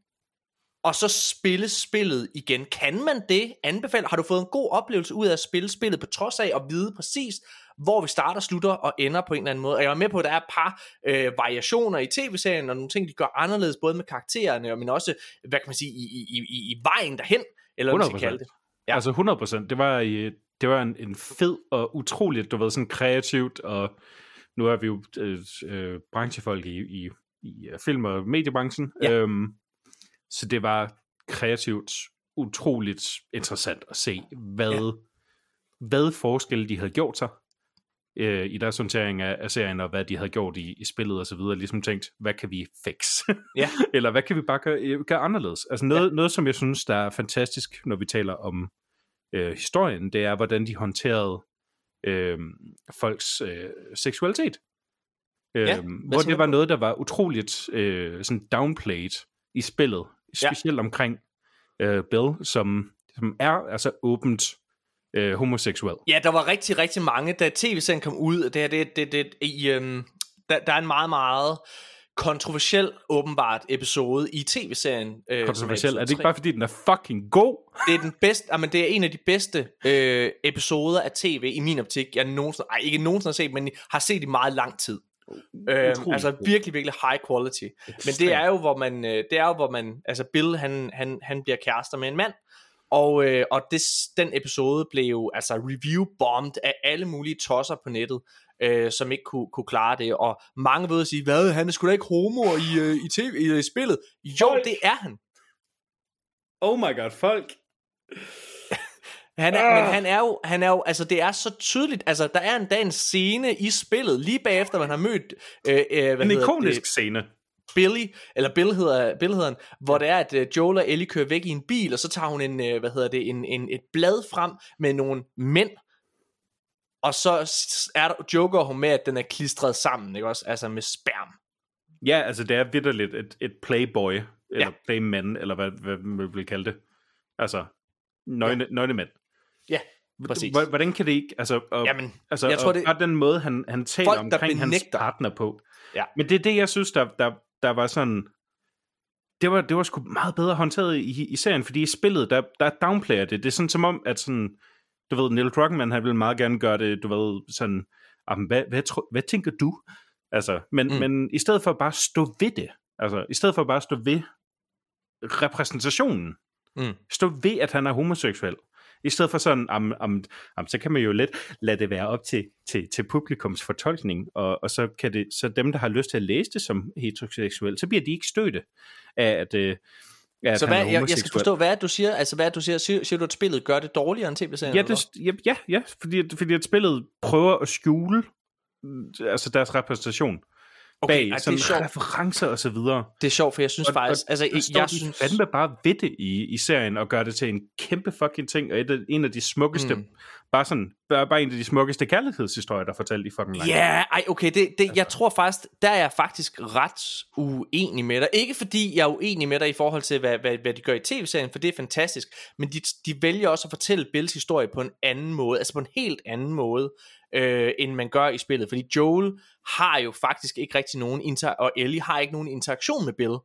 og så spille spillet igen? Kan man det anbefale? Har du fået en god oplevelse ud af at spille spillet, på trods af at vide præcis, hvor vi starter, slutter og ender på en eller anden måde? Og jeg er med på, at der er et par øh, variationer i tv-serien, og nogle ting, de gør anderledes, både med karaktererne, og men også, hvad kan man sige, i, i, i, i vejen derhen, eller hvad man skal 100%. kalde det. Ja. Ja. Altså 100%. Det var, i, det var en, en fed og utroligt, du ved, sådan kreativt, og nu er vi jo øh, øh, branchefolk i, i, i øh, film- og mediebranchen, Ja. øhm, så det var kreativt utroligt interessant at se, hvad, ja. hvad forskelle de havde gjort sig øh, i deres håndtering af, af serien, og hvad de havde gjort i, i spillet og så videre, ligesom tænkt, hvad kan vi fix? Ja. Eller hvad kan vi bare gøre, gøre anderledes? Altså noget, ja. noget, som jeg synes, der er fantastisk, når vi taler om øh, historien, det er, hvordan de håndterede øh, folks øh, seksualitet. Øh, Ja, hvor det var noget, der var utroligt øh, sådan downplayed i spillet. Ja. Specielt omkring øh, Bill, som, som er altså åbent øh, homoseksuel. Ja, der var rigtig, rigtig mange, da tv-serien kom ud, det her, det, det, det, i, øhm, der, der er en meget, meget kontroversiel, åbenbart, episode i tv-serien. Øh, Kontroversiel. Er det ikke bare, fordi den er fucking god? det er den bedste, jamen det er en af de bedste øh, episoder af tv i min optik, jeg nogensinde, ej, ikke nogensinde har set, men har set i meget lang tid. Øh, Utrolig altså virkelig, virkelig high quality. Men det er jo, hvor man, øh, det er jo, hvor man, altså Bill, han, han, han bliver kærester med en mand, og, øh, og det, den episode blev jo altså review-bombed af alle mulige tosser på nettet, øh, som ikke kunne, kunne klare det, og mange ved at sige, hvad, han er sgu da ikke homo i, øh, i, TV, i, i spillet. Jo, Folk. det er han. Oh my god, folk. Han er, Ah. Men han er jo, han er jo, altså det er så tydeligt, altså der er endda en scene i spillet, lige bagefter man har mødt, øh, øh, hvad En ikonisk det, scene. Billy, eller Bill hedder, Bill hedder han, hvor det er, at øh, Joel og Ellie kører væk i en bil, og så tager hun en, øh, hvad hedder det, en, en, et blad frem med nogle mænd, og så er der, joker hun med, at den er klistret sammen, ikke også, altså med sperm. Ja, altså det er vidderligt et, et playboy, eller ja. playman, eller hvad, hvad man vil kalde det. Altså, nøgne, ja. nøgne mænd. Ja, præcis. Hvordan kan det ikke, altså, og, Jamen, altså jeg tror, og det- bare den måde, han, han taler Folk, omkring hans partner på. Ja. Men det er det, jeg synes, der, der, der var sådan, det var, det var sgu meget bedre håndteret i, i serien, fordi i spillet, der, der downplayer det. Det er sådan som om, at sådan, du ved, Neil Druckmann, han ville meget gerne gøre det, du ved, sådan, "Jamen, hvad, hvad, tro, hvad tænker du? Altså, men, mm. men i stedet for bare at stå ved det, altså, i stedet for bare at stå ved repræsentationen, Mm. stå ved, at han er homoseksuel, i stedet for sådan, am, am, am, så kan man jo let lade det være op til, til, til publikums fortolkning, og, og så kan det, så dem, der har lyst til at læse det som heteroseksuel, så bliver de ikke støtte af, at, øh, Så hvad, jeg, jeg skal forstå, hvad du siger, altså hvad du siger, siger, siger du, at spillet gør det dårligere end tv-serien? Ja, det, ja, ja, ja fordi, fordi at spillet prøver at skjule mm, altså deres repræsentation Okay, bag ej, det er sådan sjovt. referencer og så videre. Det er sjovt, for jeg synes Og- faktisk, og altså der står jeg de synes, fandme bare ved det i, i serien og gør det til en kæmpe fucking ting, og et af, en af de smukkeste, Mm. bare sådan, bare, bare en af de smukkeste kærlighedshistorier, der er fortalt i fucking langt. Ja, ej, okay, det, det, jeg tror faktisk, der er jeg faktisk ret uenig med dig. Ikke fordi jeg er uenig med dig i forhold til, hvad, hvad, hvad de gør i tv-serien, for det er fantastisk, men de, de vælger også at fortælle Bills historie på en anden måde, altså på en helt anden måde, øh, end man gør i spillet. Fordi Joel har jo faktisk ikke rigtig nogen, inter- og Ellie har ikke nogen interaktion med Bill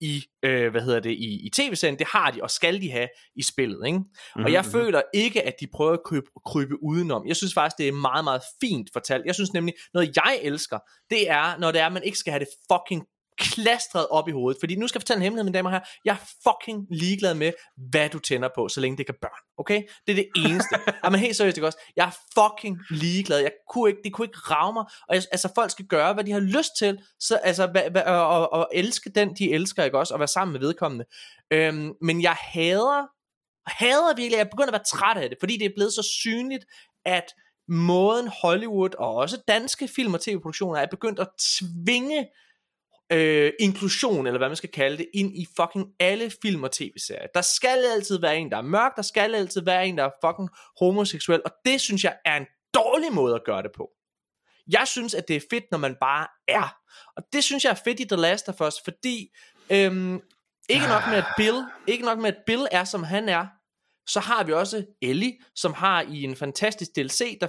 i, øh, hvad hedder det, i, i tv-serien. Det har de, og skal de have i spillet, ikke? mm-hmm. Og jeg føler ikke, at de prøver at krybe, krybe udenom. Jeg synes faktisk, det er meget, meget fint fortalt. Jeg synes nemlig, noget jeg elsker, det er, når det er, at man ikke skal have det fucking klastret op i hovedet. Fordi nu skal jeg fortælle en hemmelighed, mine damer og herrer. Jeg er fucking ligeglad med, hvad du tænder på, så længe det kan børn. Okay? Det er det eneste. Jamen helt seriøst, ikke også? Jeg er fucking ligeglad. Jeg kunne ikke, det kunne ikke rave mig. Og jeg, altså, folk skal gøre, hvad de har lyst til. Så, altså, hvad, hvad, og, og, og, elske den, de elsker, ikke også? Og være sammen med vedkommende. Øhm, men jeg hader hader virkelig, jeg begynder at være træt af det, fordi det er blevet så synligt, at måden Hollywood og også danske film og tv-produktioner er begyndt at tvinge øh, inklusion, eller hvad man skal kalde det, ind i fucking alle film og tv-serier. Der skal altid være en, der er mørk, der skal altid være en, der er fucking homoseksuel, og det synes jeg er en dårlig måde at gøre det på. Jeg synes, at det er fedt, når man bare er. Og det synes jeg er fedt i The Last of Us, fordi øhm, Ikke nok med, at Bill, ikke nok med, at Bill er, som han er, så har vi også Ellie, som har i en fantastisk DLC, der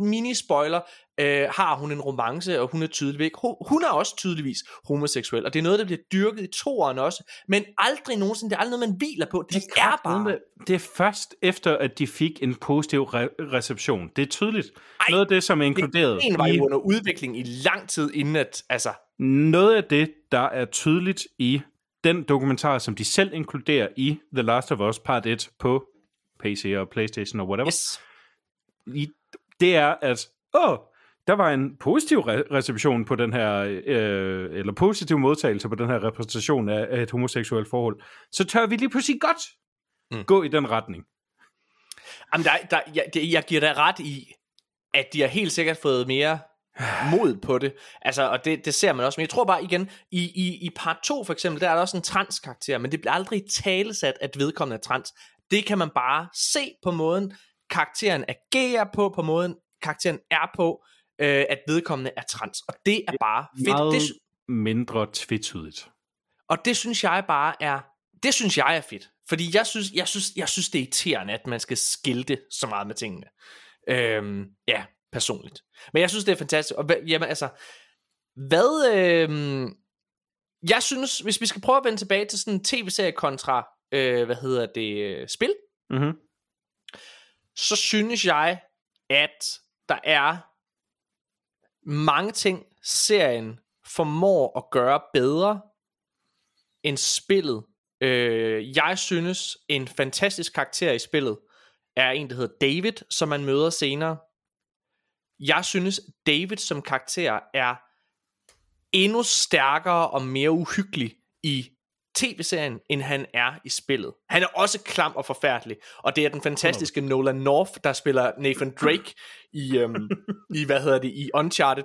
mini-spoiler, øh, har hun en romance, og hun er tydeligvis hun, hun er også tydeligvis homoseksuel, og det er noget, der bliver dyrket i toeren også, men aldrig nogensinde, det er aldrig noget, man hviler på, det, det er bare... Med, det er først efter, at de fik en positiv re- reception. Det er tydeligt. Ej, noget af det, som er inkluderet... Det var jo under udvikling i lang tid inden at, altså... Noget af det, der er tydeligt i den dokumentar, som de selv inkluderer i The Last of Us Part 1 på PC og Playstation og whatever, yes. i det er, at åh, der var en positiv re- reception på den her, øh, eller positiv modtagelse på den her repræsentation af, af et homoseksuelt forhold, så tør vi lige pludselig godt mm. gå i den retning. Jamen, der, der, jeg, jeg giver dig ret i, at de har helt sikkert fået mere mod på det. Altså, og det, det ser man også. Men jeg tror bare igen, i, i, i part 2 for eksempel, der er der også en transkarakter, men det bliver aldrig talesat, at vedkommende er trans. Det kan man bare se på måden, karakteren agerer på, på måden karakteren er på, øh, at vedkommende er trans. Og det er bare fedt. Meget det, mindre tvetydigt. Og det synes jeg bare er, det synes jeg er fedt. Fordi jeg synes, jeg synes, jeg synes det er irriterende, at man skal skilte så meget med tingene. Øhm, ja, personligt. Men jeg synes, det er fantastisk. Og jamen, altså, hvad... Øhm, jeg synes, hvis vi skal prøve at vende tilbage til sådan en tv-serie kontra, øh, hvad hedder det, spil, mm-hmm så synes jeg, at der er mange ting, serien formår at gøre bedre end spillet. Øh, jeg synes, en fantastisk karakter i spillet er en, der hedder David, som man møder senere. Jeg synes, David som karakter er endnu stærkere og mere uhyggelig i tv-serien, end han er i spillet. Han er også klam og forfærdelig, og det er den fantastiske Nolan North, der spiller Nathan Drake i, øhm, i hvad hedder det, i Uncharted,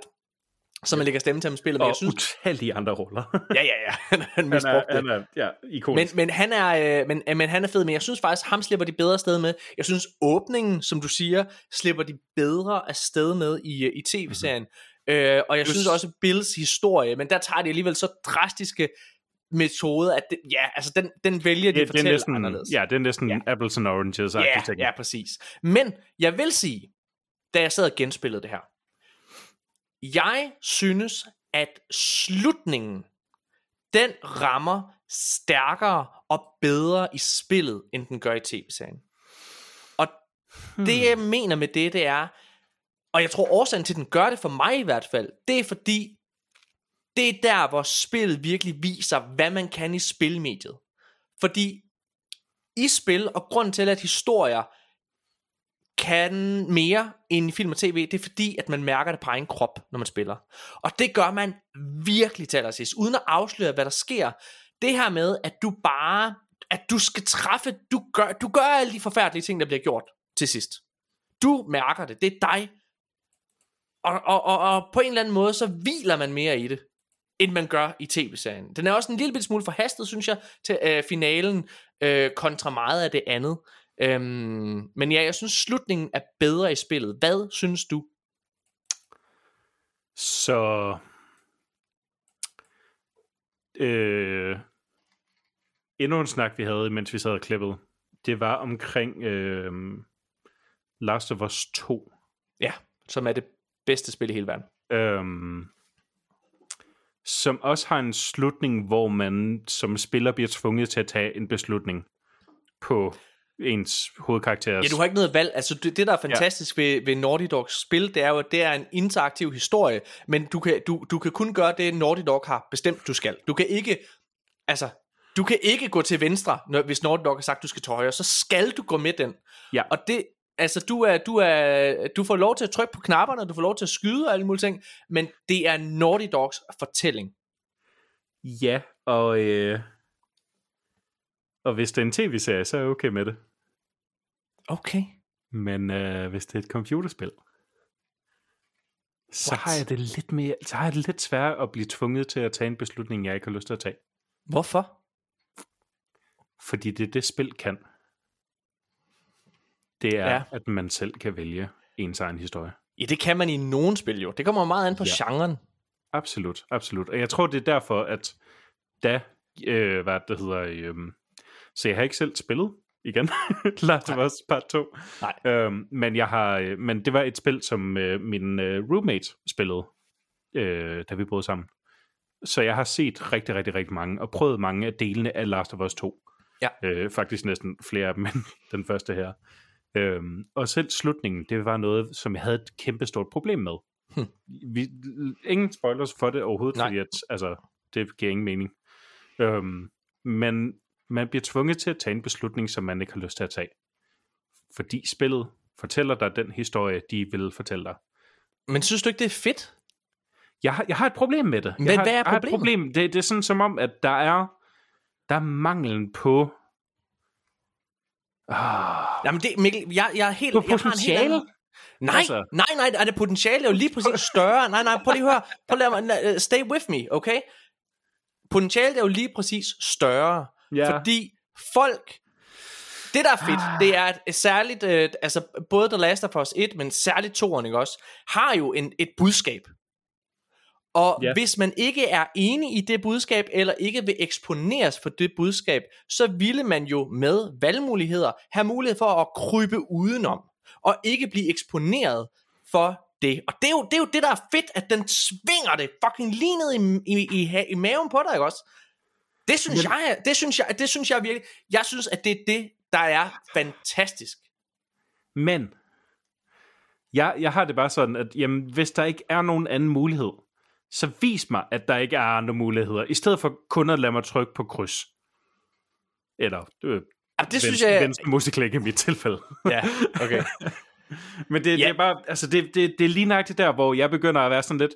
som man lægger stemme til ham spillet. Men og jeg synes, utallige andre roller. ja, ja, ja. Han, han, han, er, han er, ja, ikonisk. Men, men, han er, øh, men, men han er fed, men jeg synes faktisk, ham slipper de bedre sted med. Jeg synes, åbningen, som du siger, slipper de bedre af sted med i, øh, i tv-serien. Mm-hmm. Øh, og jeg synes også, Bills historie, men der tager de alligevel så drastiske metode, at det, ja, altså den, den vælger de ja, at fortælle næsten, anderledes. Ja, det er næsten ja. apples and oranges. Ja, ja, præcis. Men jeg vil sige, da jeg sad og genspillede det her, jeg synes, at slutningen, den rammer stærkere og bedre i spillet, end den gør i tv-serien. Og hmm. det jeg mener med det, det er, og jeg tror årsagen til, at den gør det for mig i hvert fald, det er fordi, det er der, hvor spillet virkelig viser, hvad man kan i spilmediet. Fordi i spil, og grund til, at historier kan mere end i film og tv, det er fordi, at man mærker det på egen krop, når man spiller. Og det gør man virkelig til allersidst, uden at afsløre, hvad der sker. Det her med, at du bare, at du skal træffe, du gør, du gør alle de forfærdelige ting, der bliver gjort til sidst. Du mærker det, det er dig. Og, og, og, og på en eller anden måde, så hviler man mere i det end man gør i tv-serien. Den er også en lille smule forhastet, synes jeg, til øh, finalen, øh, kontra meget af det andet. Øhm, men ja, jeg synes, slutningen er bedre i spillet. Hvad synes du? Så... Øh, endnu en snak, vi havde, mens vi sad og klippede, det var omkring øh, Last of Us 2. Ja, som er det bedste spil i hele verden. Øhm, som også har en slutning, hvor man som spiller bliver tvunget til at tage en beslutning på ens hovedkarakter. Ja, du har ikke noget valg. Altså, det, det der er fantastisk ja. ved, ved Naughty Dogs spil, det er jo, at det er en interaktiv historie, men du kan, du, du kan kun gøre det, Naughty Dog har bestemt, du skal. Du kan ikke, altså, du kan ikke gå til venstre, når, hvis Naughty Dog har sagt, du skal til højre, så skal du gå med den. Ja. Og det, altså du er, du er, du får lov til at trykke på knapperne, du får lov til at skyde og alle mulige ting, men det er Naughty Dogs fortælling. Ja, og, øh, og hvis det er en tv-serie, så er jeg okay med det. Okay. Men øh, hvis det er et computerspil, så har jeg det lidt mere, så har jeg det lidt svært at blive tvunget til at tage en beslutning, jeg ikke har lyst til at tage. Hvorfor? Fordi det det spil kan det er, ja. at man selv kan vælge ens egen historie. Ja, det kan man i nogen spil jo. Det kommer meget an på ja. genren. Absolut, absolut. Og jeg tror, det er derfor, at da øh, hvad det hedder, øh, så jeg har ikke selv spillet igen, Last of Us Part 2. Nej. Øhm, men, jeg har, øh, men det var et spil, som øh, min øh, roommate spillede, øh, da vi boede sammen. Så jeg har set rigtig, rigtig, rigtig mange, og prøvet mange af delene af Last of Us 2. Ja. Øh, faktisk næsten flere af dem end den første her. Øhm, og selv slutningen, det var noget, som jeg havde et kæmpe stort problem med. Hm. Vi, ingen spoilers for det overhovedet, Nej. fordi at, altså, det giver ingen mening. Øhm, men man bliver tvunget til at tage en beslutning, som man ikke har lyst til at tage. Fordi spillet fortæller dig den historie, de vil fortælle dig. Men synes du ikke, det er fedt? Jeg har, jeg har et problem med det. Men jeg har, hvad er jeg har et problemet? problem. Det, det er sådan som om, at der er, der er manglen på... Ah, Jamen det, Mikkel, jeg, jeg er helt... Jeg har potentiale? anden- Nej, Altså- nej, nej, er det potentiale er jo lige præcis større. Nej, nej, prøv lige at høre. Prøv lige at uh, Stay with me, okay? Potentialet er jo lige præcis større. Ja. Fordi folk... Det, der er fedt, Ah. det er, at særligt, øh, altså både The Last of Us 1, men særligt 2'eren, ikke også, har jo en, et budskab. Og Ja. hvis man ikke er enig i det budskab, eller ikke vil eksponeres for det budskab, så ville man jo med valgmuligheder have mulighed for at krybe udenom, og ikke blive eksponeret for det. Og det er jo det, er jo det der er fedt, at den svinger det fucking lige ned i, i, i, i maven på dig, ikke også? Det synes, Men- jeg, det synes jeg, det synes jeg virkelig, jeg synes, at det er det, der er fantastisk. Men jeg, jeg har det bare sådan, at jamen, hvis der ikke er nogen anden mulighed, så vis mig, at der ikke er andre muligheder, i stedet for kun at lade mig trykke på kryds. Eller øh, Jamen, det venstre, synes jeg... venstre musiklæg i mit tilfælde. Ja, okay. Men det, Ja. det er bare, altså det, det, det er lige nøjagtigt der, hvor jeg begynder at være sådan lidt,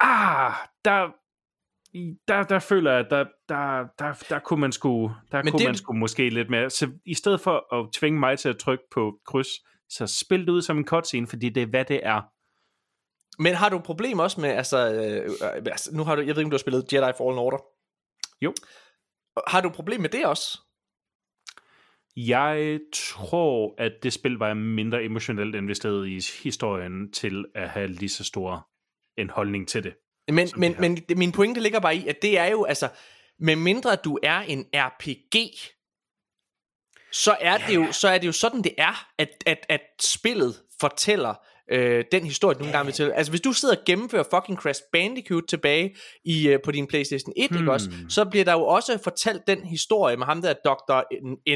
ah, der, der, der føler jeg, at der, der, der, der kunne man sgu, der Men kunne det- man sgu måske lidt mere. Så i stedet for at tvinge mig til at trykke på kryds, så spil det ud som en cutscene, fordi det er, hvad det er. Men har du et problem også med, altså, øh, altså, nu har du, jeg ved ikke, om du har spillet Jedi Fallen Order. Jo. Har du et problem med det også? Jeg tror, at det spil var mindre emotionelt investeret i historien til at have lige så stor en holdning til det. Men, men, det men min pointe ligger bare i, at det er jo, altså, med mindre du er en RPG, så er, det jo, så er det jo sådan, det er, at, at, at spillet fortæller øh, den historie, du nogle gange vil til. Altså, hvis du sidder og gennemfører fucking Crash Bandicoot tilbage i, øh, på din Playstation 1, hmm. ikke også, så bliver der jo også fortalt den historie med ham der Dr.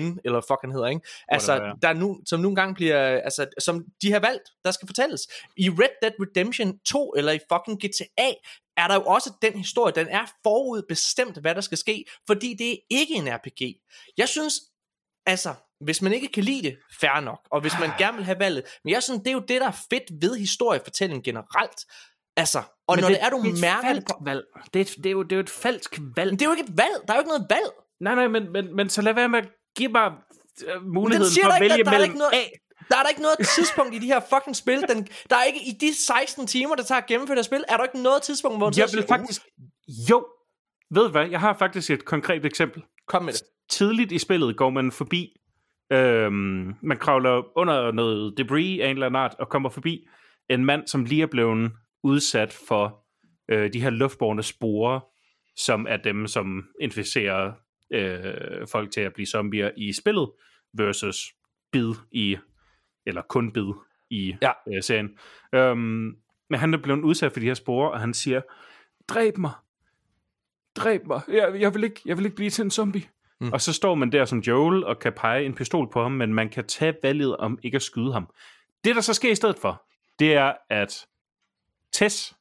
N, eller fuck han hedder, ikke? Altså, Whatever, der nu, som nogle gange bliver, altså, som de har valgt, der skal fortælles. I Red Dead Redemption 2, eller i fucking GTA, er der jo også den historie, den er forudbestemt, hvad der skal ske, fordi det er ikke en RPG. Jeg synes, altså, hvis man ikke kan lide det, fair nok, og hvis man gerne vil have valget, men jeg synes, det er jo det, der er fedt ved historiefortælling generelt, altså, og Men når det, er, du det er mærker det valg. Det er, et, det, er jo, det er jo et falsk valg. men det er jo ikke et valg, der er jo ikke noget valg. Nej, nej, men, men, men så lad være med at give mig øh, muligheden for at ikke, vælge der- der er mellem noget- A. Der er der ikke noget tidspunkt i de her fucking spil, den, der er ikke i de 16 timer, der tager at gennemføre det spil, er der ikke noget tidspunkt, hvor du Jeg vil faktisk... Jo, ved du hvad? Jeg har faktisk et konkret eksempel. kom med det. Tidligt i spillet går man forbi... Øhm, man kravler under noget debris af en eller anden art, og kommer forbi en mand, som lige er blevet udsat for øh, de her luftborne sporer, som er dem, som inficerer øh, folk til at blive zombier i spillet, versus bid i, eller kun bid i Ja. øh, serien. Øhm, men han er blevet udsat for de her sporer, og han siger, dræb mig, dræb mig, jeg, jeg, vil, ikke, jeg vil ikke blive til en zombie. Mm. Og så står man der som Joel og kan pege en pistol på ham, men man kan tage valget om ikke at skyde ham. Det, der så sker i stedet for, det er, at Tess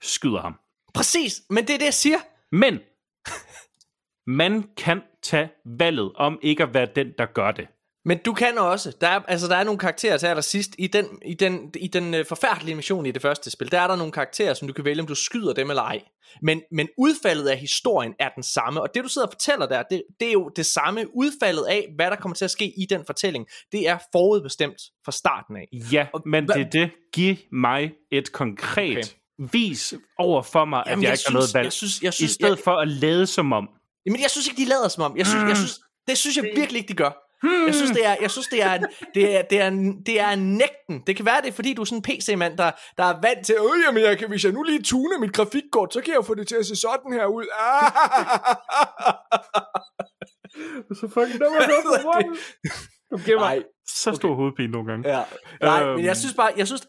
skyder ham. Præcis, men det er det, jeg siger. Men man kan tage valget om ikke at være den, der gør det. Men du kan også. Der er, altså, der er nogle karakterer til allersidst. I den, i den, i den øh, forfærdelige mission i det første spil, der er der nogle karakterer, som du kan vælge, om du skyder dem eller ej. Men, men udfaldet af historien er den samme. Og det, du sidder og fortæller der, det, det er jo det samme. Udfaldet af, hvad der kommer til at ske i den fortælling, det er forudbestemt fra starten af. Ja, Og men hvad- det er det. Giv mig et konkret okay. vis over for mig, Jamen, at jeg, jeg ikke har noget synes- valg. jeg synes- jeg I synes- stedet jeg- for at lade som om. Jamen, jeg synes ikke, de lader som om. Jeg synes, jeg synes, det synes jeg virkelig ikke, de gør. Hmm. Jeg synes, det er, jeg synes, det er, det er, det er, det er nægten. Det kan være, det er, fordi du er sådan en PC-mand, der, der er vant til, øh, jamen, jeg kan, hvis jeg nu lige tuner mit grafikkort, så kan jeg få det til at se sådan her ud. Ah. så fucking dummer du Du giver mig så stor okay. hovedpine nogle gange. Ja. Nej, øhm. men jeg synes bare, jeg synes,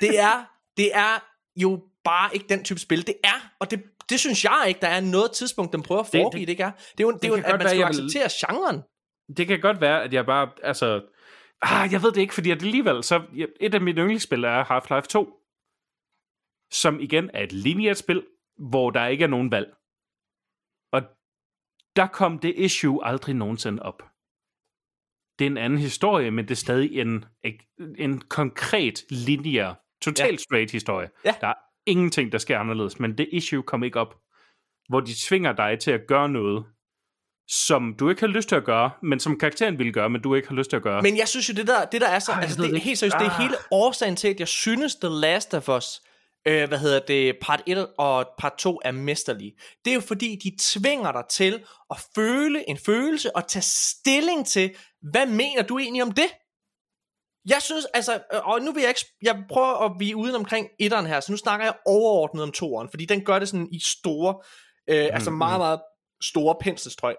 det er, det er jo bare ikke den type spil. Det er, og det, det synes jeg ikke, der er noget tidspunkt, den prøver at foregive, det, det, det ikke er. Det er jo, det, det er jo at man skal være, acceptere vil... genren. Det kan godt være, at jeg bare, altså, ah, jeg ved det ikke, fordi at alligevel, så et af mine yndlingsspil er Half-Life 2, som igen er et lineært spil, hvor der ikke er nogen valg. Og der kom det issue aldrig nogensinde op. Det er en anden historie, men det er stadig en, en konkret, lineær, totalt ja. straight historie. Ja. Der er ingenting, der sker anderledes, men det issue kom ikke op, hvor de tvinger dig til at gøre noget, som du ikke har lyst til at gøre, men som karakteren ville gøre, men du ikke har lyst til at gøre. Men jeg synes jo, det der, det der er så, Ej, altså det, det helt seriøst, ah. det er hele årsagen til, at jeg synes, The Last of Us, øh, hvad hedder det, part 1 og part 2 er mesterlige. Det er jo fordi, de tvinger dig til at føle en følelse og tage stilling til, hvad mener du egentlig om det? Jeg synes, altså, øh, og nu vil jeg ikke, jeg prøver at blive uden omkring etteren her, så nu snakker jeg overordnet om toeren, fordi den gør det sådan i store, øh, mm, altså meget, mm. meget store penselstrøg.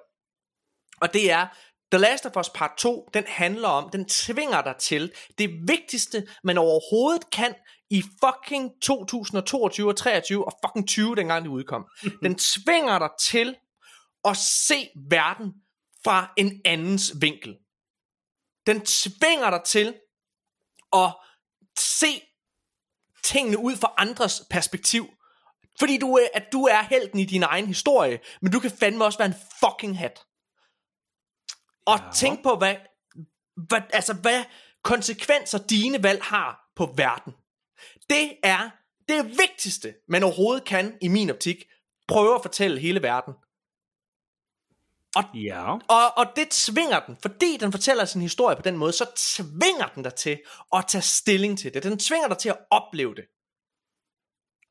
Og det er, The Last of Us Part 2, den handler om, den tvinger dig til det vigtigste, man overhovedet kan i fucking 2022 og 23 og fucking 20, dengang det udkom. Den tvinger dig til at se verden fra en andens vinkel. Den tvinger dig til at se tingene ud fra andres perspektiv. Fordi du, at du er helten i din egen historie, men du kan fandme også være en fucking hat. Og ja. tænk på, hvad, hvad, altså, hvad konsekvenser dine valg har på verden. Det er det vigtigste, man overhovedet kan, i min optik, prøve at fortælle hele verden. Og, ja. og, og det tvinger den, fordi den fortæller sin historie på den måde, så tvinger den dig til at tage stilling til det. Den tvinger dig til at opleve det.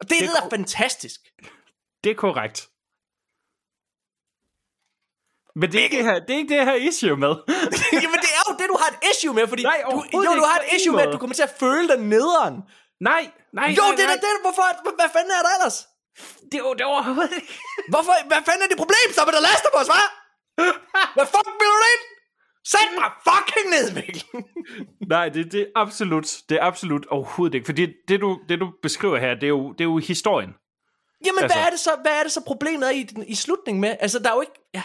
Og det, det er er fantastisk. Det er korrekt. Men det er, ikke det, her, det er ikke det her issue med. Jamen det er jo det, du har et issue med, fordi nej, du, jo, du har et issue med, at du kommer til at føle dig nederen. Nej, nej, Jo, nej, det er det, hvorfor, hvad fanden er der ellers? Det er jo det overhovedet ikke. Hvorfor, hvad fanden er det problem så med der laster på os, hva'? Hvad fuck vil du ind? Sæt mig fucking ned, Mikkel. Nej, det, det er absolut, det er absolut overhovedet ikke. Fordi det du, det, du beskriver her, det er jo, det er jo historien. Jamen, altså. hvad, er det så, hvad er det så problemet er i, i slutningen med? Altså, der er jo ikke... Ja.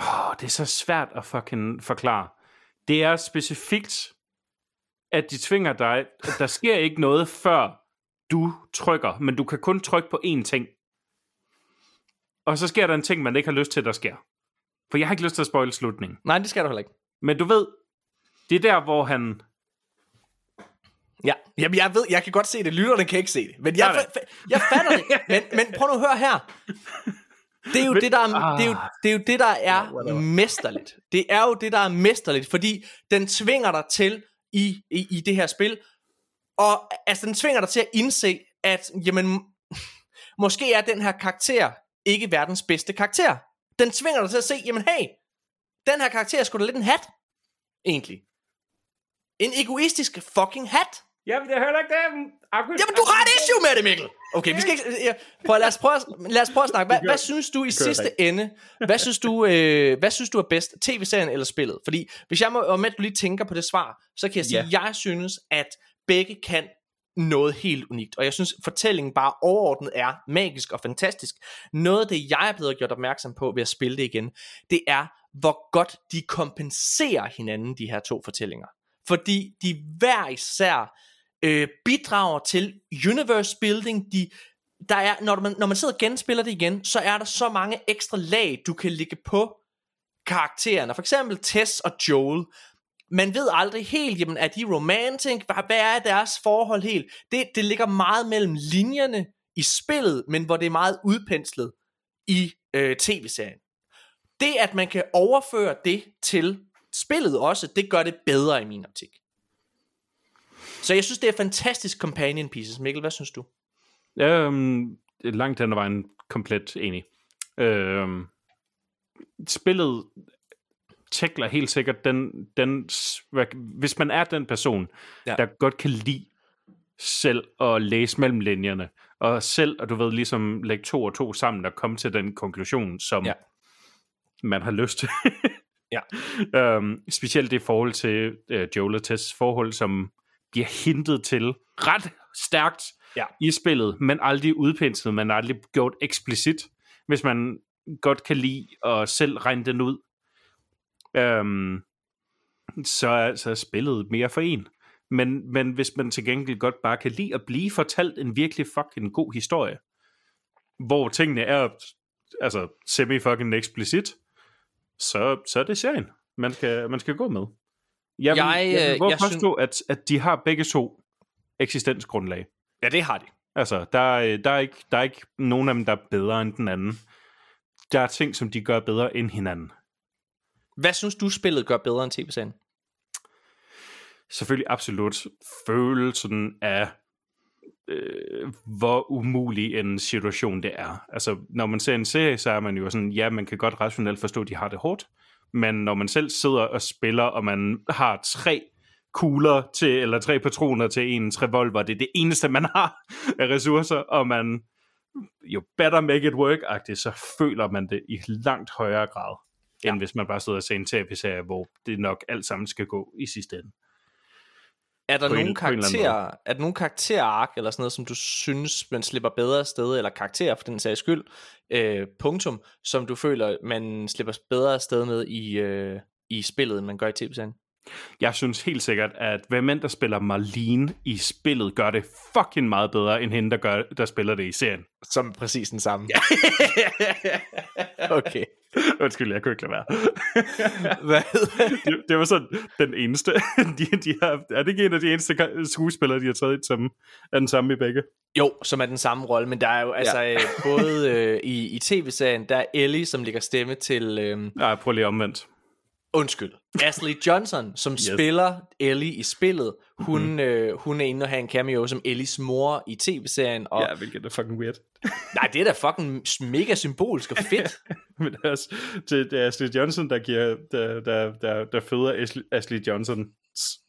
Oh, det er så svært at fucking forklare. Det er specifikt, at de tvinger dig, at der sker ikke noget, før du trykker, men du kan kun trykke på én ting. Og så sker der en ting, man ikke har lyst til, der sker. For jeg har ikke lyst til at spoile slutningen. Nej, det skal du heller ikke. Men du ved, det er der, hvor han... Ja, Jamen, jeg ved, jeg kan godt se det. Lytterne kan ikke se det. Men jeg, jeg, jeg fatter det. Men, men prøv nu at høre her. Det er jo det, der er, ah. det er jo, det er jo det, der er mesterligt. Det er jo det, der er mesterligt, fordi den tvinger dig til i, i, i det her spil, og altså den tvinger dig til at indse, at jamen, måske er den her karakter ikke verdens bedste karakter. Den tvinger dig til at se, jamen hey, den her karakter er sgu da lidt en hat, egentlig. En egoistisk fucking hat. Jamen, det hører ikke det. Jamen, du har et issue med det, Mikkel. Okay, vi skal ikke... Ja, prøv, lad, os prøve, lad os prøve at snakke. Hvad, hvad synes du i sidste ende? Hvad synes du, øh, hvad synes du er bedst? TV-serien eller spillet? Fordi hvis jeg må, og med, du lige tænker på det svar, så kan jeg sige, yeah. jeg synes, at begge kan noget helt unikt. Og jeg synes, fortællingen bare overordnet er magisk og fantastisk. Noget af det, jeg er blevet gjort opmærksom på ved at spille det igen, det er, hvor godt de kompenserer hinanden, de her to fortællinger. Fordi de hver især øh, bidrager til universe building. De, der er, når, man, når man sidder og genspiller det igen, så er der så mange ekstra lag, du kan ligge på karaktererne. For eksempel Tess og Joel. Man ved aldrig helt, jamen, er de romantic? Hvad er deres forhold helt? Det, det ligger meget mellem linjerne i spillet, men hvor det er meget udpenslet i øh, tv-serien. Det, at man kan overføre det til spillet også, det gør det bedre i min optik. Så jeg synes, det er fantastisk companion pieces. Mikkel, hvad synes du? Øhm, langt ad vejen komplet enig. Øhm, spillet tækler helt sikkert den, den, hvis man er den person, ja. der godt kan lide selv at læse mellem linjerne, og selv, og du ved, ligesom lægge to og to sammen og komme til den konklusion, som ja. man har lyst til. ja. øhm, specielt det forhold til øh, Joel og Tess forhold, som bliver hintet til ret stærkt ja. i spillet, men aldrig udpenslet, men aldrig gjort eksplicit, hvis man godt kan lide at selv regne den ud. Øhm, så, er, så er spillet mere for en. Men, men hvis man til gengæld godt bare kan lide at blive fortalt en virkelig fucking god historie, hvor tingene er altså semi-fucking explicit, så, så er det serien, man skal, man skal gå med. Jeg vil, jeg, jeg vil jeg påstå, synes... at, at de har begge to eksistensgrundlag. Ja, det har de. Altså, der, der, er ikke, der er ikke nogen af dem, der er bedre end den anden. Der er ting, som de gør bedre end hinanden. Hvad synes du, spillet gør bedre end tv-serien? Selvfølgelig absolut følelsen af, øh, hvor umulig en situation det er. Altså, når man ser en serie, så er man jo sådan, ja, man kan godt rationelt forstå, at de har det hårdt, men når man selv sidder og spiller, og man har tre kugler til, eller tre patroner til en revolver, det er det eneste, man har af ressourcer, og man jo better make it work-agtigt, så føler man det i langt højere grad, end ja. hvis man bare sidder og ser en tv-serie, hvor det nok alt sammen skal gå i sidste ende. Er der nogle karakterer, er der nogle karakterark eller sådan noget, som du synes, man slipper bedre sted, eller karakterer for den sags skyld, øh, punktum, som du føler, man slipper bedre sted med i, øh, i spillet, end man gør i tv-serien? Jeg synes helt sikkert, at hvem end der spiller Marlene i spillet, gør det fucking meget bedre, end hende, der, gør, der spiller det i serien. Som præcis den samme. okay. Undskyld, jeg kunne ikke lade være. Hvad det, det var sådan den eneste. De, de har, er det ikke en af de eneste skuespillere, de har taget som er den samme i begge? Jo, som er den samme rolle, men der er jo altså ja. Øh, både øh, i, i tv-serien, der er Ellie, som ligger stemme til... Øh, Nej, prøv lige omvendt. Undskyld. Ashley Johnson, som yes. spiller Ellie i spillet, hun, mm-hmm. øh, hun er inde og have en cameo som Ellies mor i tv-serien. Og... Ja, hvilket er fucking weird. Nej, det er da fucking mega symbolisk og fedt. Men det er, også, det, det er Ashley Johnson, der, giver, der, der, der, der føder Ashley, Ashley Johnson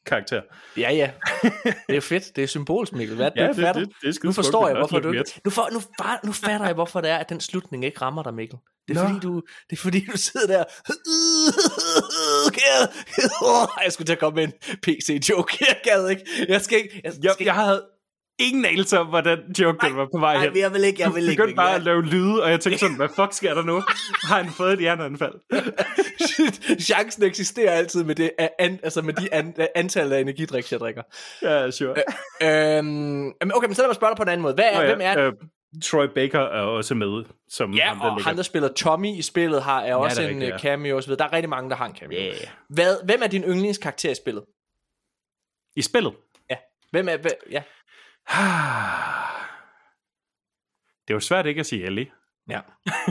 karakter. Ja, ja. Det er fedt. Det er symbolsk, Mikkel. Hvad ja, det, det, det, det er nu forstår jeg, hvorfor du... Nu, for, nu, far, nu fatter jeg, hvorfor det er, at den slutning ikke rammer dig, Mikkel. Det er, fordi du, det er fordi, du sidder der... Jeg skulle til at komme med en PC-joke. Jeg gad ikke. Jeg skal ikke... Jeg, skal... jeg, jeg havde ingen anelse om, hvordan joke den var på vej hen. Nej, jeg vil ikke, jeg vil ikke. Begyndte bare at lave lyde, og jeg tænkte sådan, hvad fuck sker der nu? Har han fået et hjerneanfald? Chancen eksisterer altid med, det, an, altså med de an, antal af energidriks, jeg drikker. Ja, sure. Øh, øhm, okay, men så lad mig spørge dig på en anden måde. Hvad er, ja, hvem er øh, Troy Baker er også med. Som ja, ham, der og ligger. han, der spiller Tommy i spillet, har, er ja, også er en rigtigt, ja. cameo osv. Der er rigtig mange, der har en cameo. Yeah. Hvad, hvem er din yndlingskarakter i spillet? I spillet? Ja. Hvem er... Hvem, ja. Det er jo svært ikke at sige Ellie. Ja.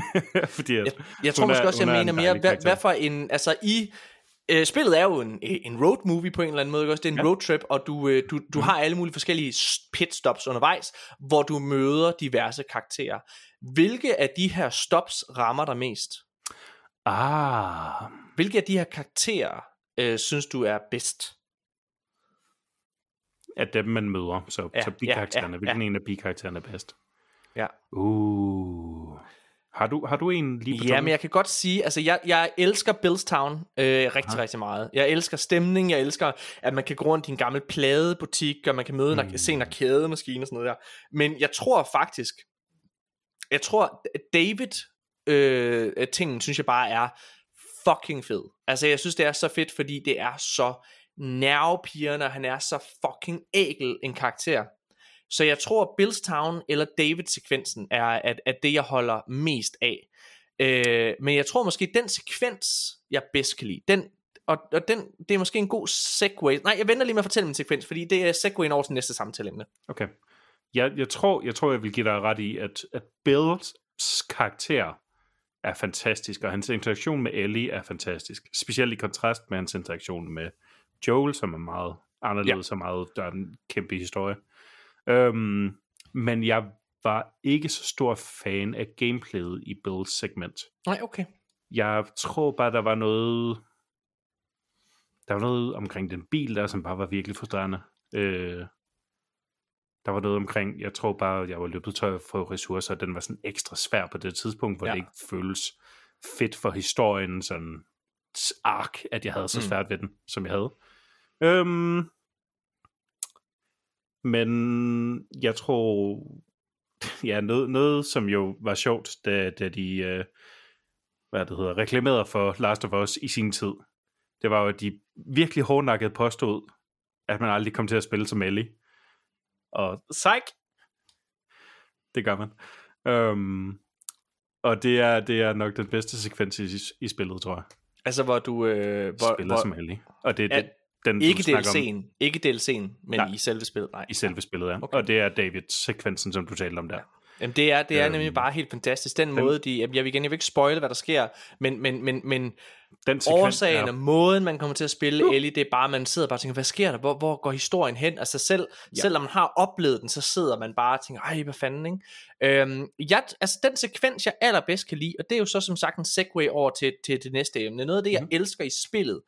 Fordi at jeg, jeg tror måske også, jeg mener mere, hvad, hvad for en... Altså i... Øh, spillet er jo en, en road movie på en eller anden måde, ikke? også? Det er en ja. road trip, og du, øh, du, du mm. har alle mulige forskellige pitstops undervejs, hvor du møder diverse karakterer. Hvilke af de her stops rammer dig mest? Ah. Hvilke af de her karakterer øh, synes du er bedst? Af dem, man møder. Så, ja, så bikaraktererne. Ja, ja, Hvilken ja. en af bikaraktererne er bedst? Ja. Uh. Har du, har du en lige på Ja, men jeg kan godt sige, altså jeg, jeg elsker Billstown øh, rigtig, Aha. rigtig meget. Jeg elsker stemning, jeg elsker, at man kan gå rundt i en gammel pladebutik, og man kan møde mm. se en arkademaskine og sådan noget der. Men jeg tror faktisk, jeg tror, David øh, tingen, synes jeg bare er fucking fed. Altså jeg synes, det er så fedt, fordi det er så nervepigerne, og han er så fucking ægel en karakter. Så jeg tror, Billstown eller David-sekvensen er at, at det, jeg holder mest af. Øh, men jeg tror måske, den sekvens, jeg bedst kan lide, den, og, og den, det er måske en god segue. Nej, jeg venter lige med at fortælle min sekvens, fordi det er segwayen over til næste samtaleemne. Okay. Jeg, jeg, tror, jeg tror, jeg vil give dig ret i, at, at Bills karakter er fantastisk, og hans interaktion med Ellie er fantastisk. Specielt i kontrast med hans interaktion med Joel, som er meget anderledes ja. og meget, der er en kæmpe historie. Øhm, men jeg var ikke så stor fan af gameplayet i Bills segment. Nej, okay. Jeg tror bare, der var noget... der var noget omkring den bil der, som bare var virkelig frustrerende. Øh, der var noget omkring, jeg tror bare, jeg var løbet tør for ressourcer, og den var sådan ekstra svær på det tidspunkt, hvor Ja. det ikke føles fedt for historien, sådan ark, at jeg havde så Mm. svært ved den, som jeg havde. Øhm, men jeg tror, ja, noget, noget som jo var sjovt, da, da de, øh, hvad det hedder, reklamerede for Last of Us i sin tid, det var jo, at de virkelig hårdnakket påstod, at man aldrig kom til at spille som Ellie. Og psych! Det gør man. Øhm, og det er, det er nok den bedste sekvens i, i spillet, tror jeg. Altså, hvor du... Øh, hvor, Spiller hvor, som Ellie. Og det er det, den, ikke snakker om DLC'en, ikke DLC'en, men Nej. i selve spillet. Nej. i selve spillet, ja. Okay. Og det er David-sekvensen, som du talte om der. Jamen, det er, det er Øhm, nemlig bare helt fantastisk. Den måde, de... Jamen, jeg vil igen, jeg vil ikke spoile, hvad der sker, men, men, men, men Den sekvens, årsagen ja. og måden, man kommer til at spille Ellie, det er bare, man sidder bare og tænker, hvad sker der? Hvor, hvor går historien hen? Altså selv, ja. selv når man har oplevet den, så sidder man bare og tænker, ej, hvad fanden, ikke? Øhm, jeg, altså den sekvens, jeg allerbedst kan lide, og det er jo så som sagt en segue over til, til det næste emne, noget af det, jeg Mhm. elsker i spillet,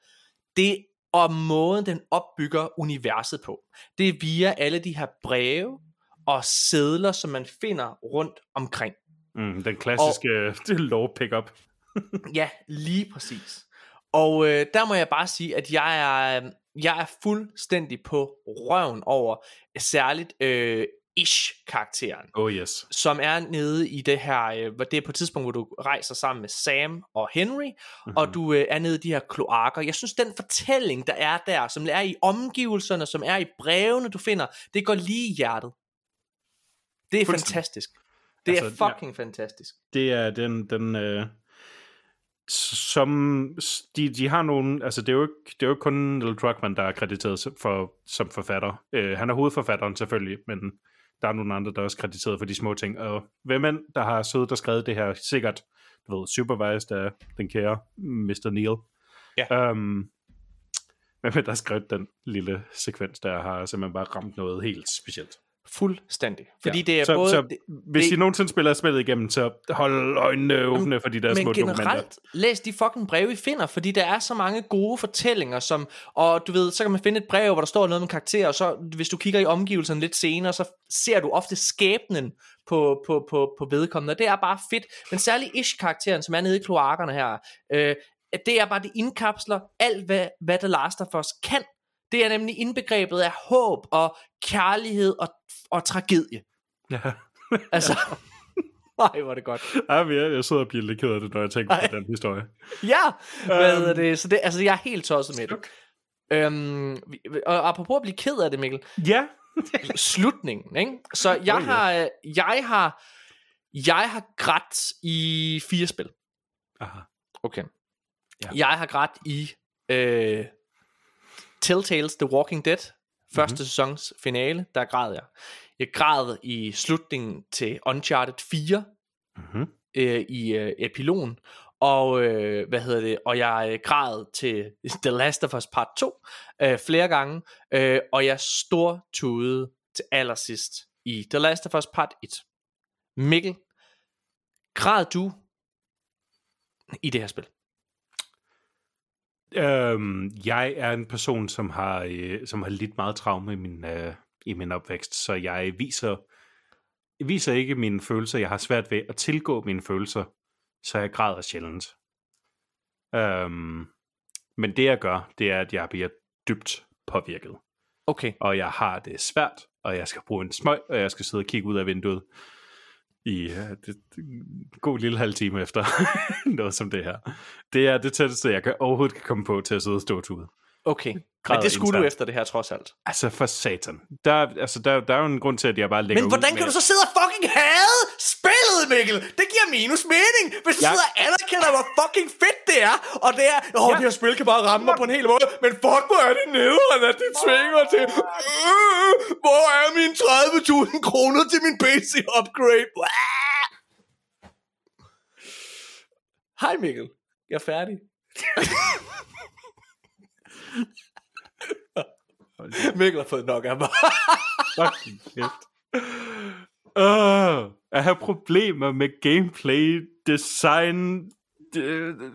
det og måden, den opbygger universet på. Det er via alle de her breve og sædler, som man finder rundt omkring. Mm, den klassiske og... lore pickup. Ja, lige præcis. Og øh, der må jeg bare sige, at jeg er, jeg er fuldstændig på røven over særligt øh, Ish-karakteren, Oh yes. som er nede i det her, øh, hvor det er på et tidspunkt, hvor du rejser sammen med Sam og Henry, mm-hmm. og du øh, er nede i de her kloakker. Jeg synes, den fortælling, der er der, som er i omgivelserne, som er i brevene, du finder, det går lige i hjertet. Det er fantastisk. Det er Altså, fucking fantastisk. Det er den, den øh, som de, de har nogle, altså det er jo ikke, det er jo ikke kun Neil Druckmann, der er krediteret for, som forfatter. Øh, han er hovedforfatteren selvfølgelig, men der er nogle andre, der er også krediteret for de små ting. Og hvem end, der har siddet og skrevet det her, sikkert, du ved, supervised af den kære Mr. Neil. Ja. Um, hvem end, der har skrevet den lille sekvens, der har simpelthen bare ramt noget helt specielt. Fuldstændig. Fordi Ja. det er så, både... Så, det, hvis det- I nogensinde spiller spillet igennem, så hold øjnene åbne for de der små men dokumenter. generelt, læs de fucking breve, I finder, fordi der er så mange gode fortællinger, som, og du ved, så kan man finde et brev, hvor der står noget med karakterer, og så hvis du kigger i omgivelserne lidt senere, så ser du ofte skæbnen på, på, på, på vedkommende, og det er bare fedt, men særligt Ish-karakteren, som er nede i kloakkerne her, øh, det er bare, det indkapsler alt, hvad, hvad The Last of Us kan. Det er nemlig indbegrebet af håb og kærlighed og, og tragedie. Ja. Altså, nej, hvor er det godt. Ja, men jeg, jeg sidder og bliver lidt ked af det, når jeg tænker Ej. på den historie. Ja, hvad Øhm. det? Så det, altså, jeg er helt tosset med det. Øhm, og apropos at blive ked af det, Mikkel. Ja. Slutningen, ikke? Så jeg Oh, ja. har, øh, jeg har, jeg har grædt i fire spil. Aha. Okay. Ja. Jeg har grædt i øh, Telltales The Walking Dead, første mm-hmm. sæsons finale, der græd jeg. Jeg græd i slutningen til Uncharted 4, Mm-hmm. øh, i øh, epilogen, og øh, hvad hedder det, og jeg øh, græd til The Last of Us Part 2 øh, flere gange, øh, og jeg stortudede til allersidst i The Last of Us Part 1. Mikkel, græd du i det her spil? Øhm, jeg er en person, som har, øh, som har lidt meget traume i min, øh, i min opvækst, så jeg viser, jeg viser ikke mine følelser. Jeg har svært ved at tilgå mine følelser, så jeg græder sjældent. Øhm, men det jeg gør, det er, at jeg bliver dybt påvirket. Okay. og jeg har det svært, og jeg skal bruge en smøg, og jeg skal sidde og kigge ud af vinduet i uh, det, det, en god lille halv time efter noget som det her. Det er det tætteste, jeg kan, overhovedet kan komme på til at sidde og stå ude. Okay. Græder Men det skulle du internt. efter det her trods alt. Altså for satan. Der, altså, der, der er jo en grund til, at jeg bare lægger Men hvordan ud kan med, du så sidde og fucking hade spillet, Mikkel? Det giver minus mening, hvis du Ja. sidder og anerkender, hvor fucking fedt det er. Og det er, åh, Ja. det her spil kan bare ramme mig på en hel måde. Men fuck, hvor er det nederen, at det tvinger til. Øh, hvor er mine 30.000 kroner til min PC upgrade? Ah! Hej Mikkel. Jeg er færdig. Mikkel har fået nok af mig. Fucking kæft. Uh, jeg har problemer med gameplay, design, det, det,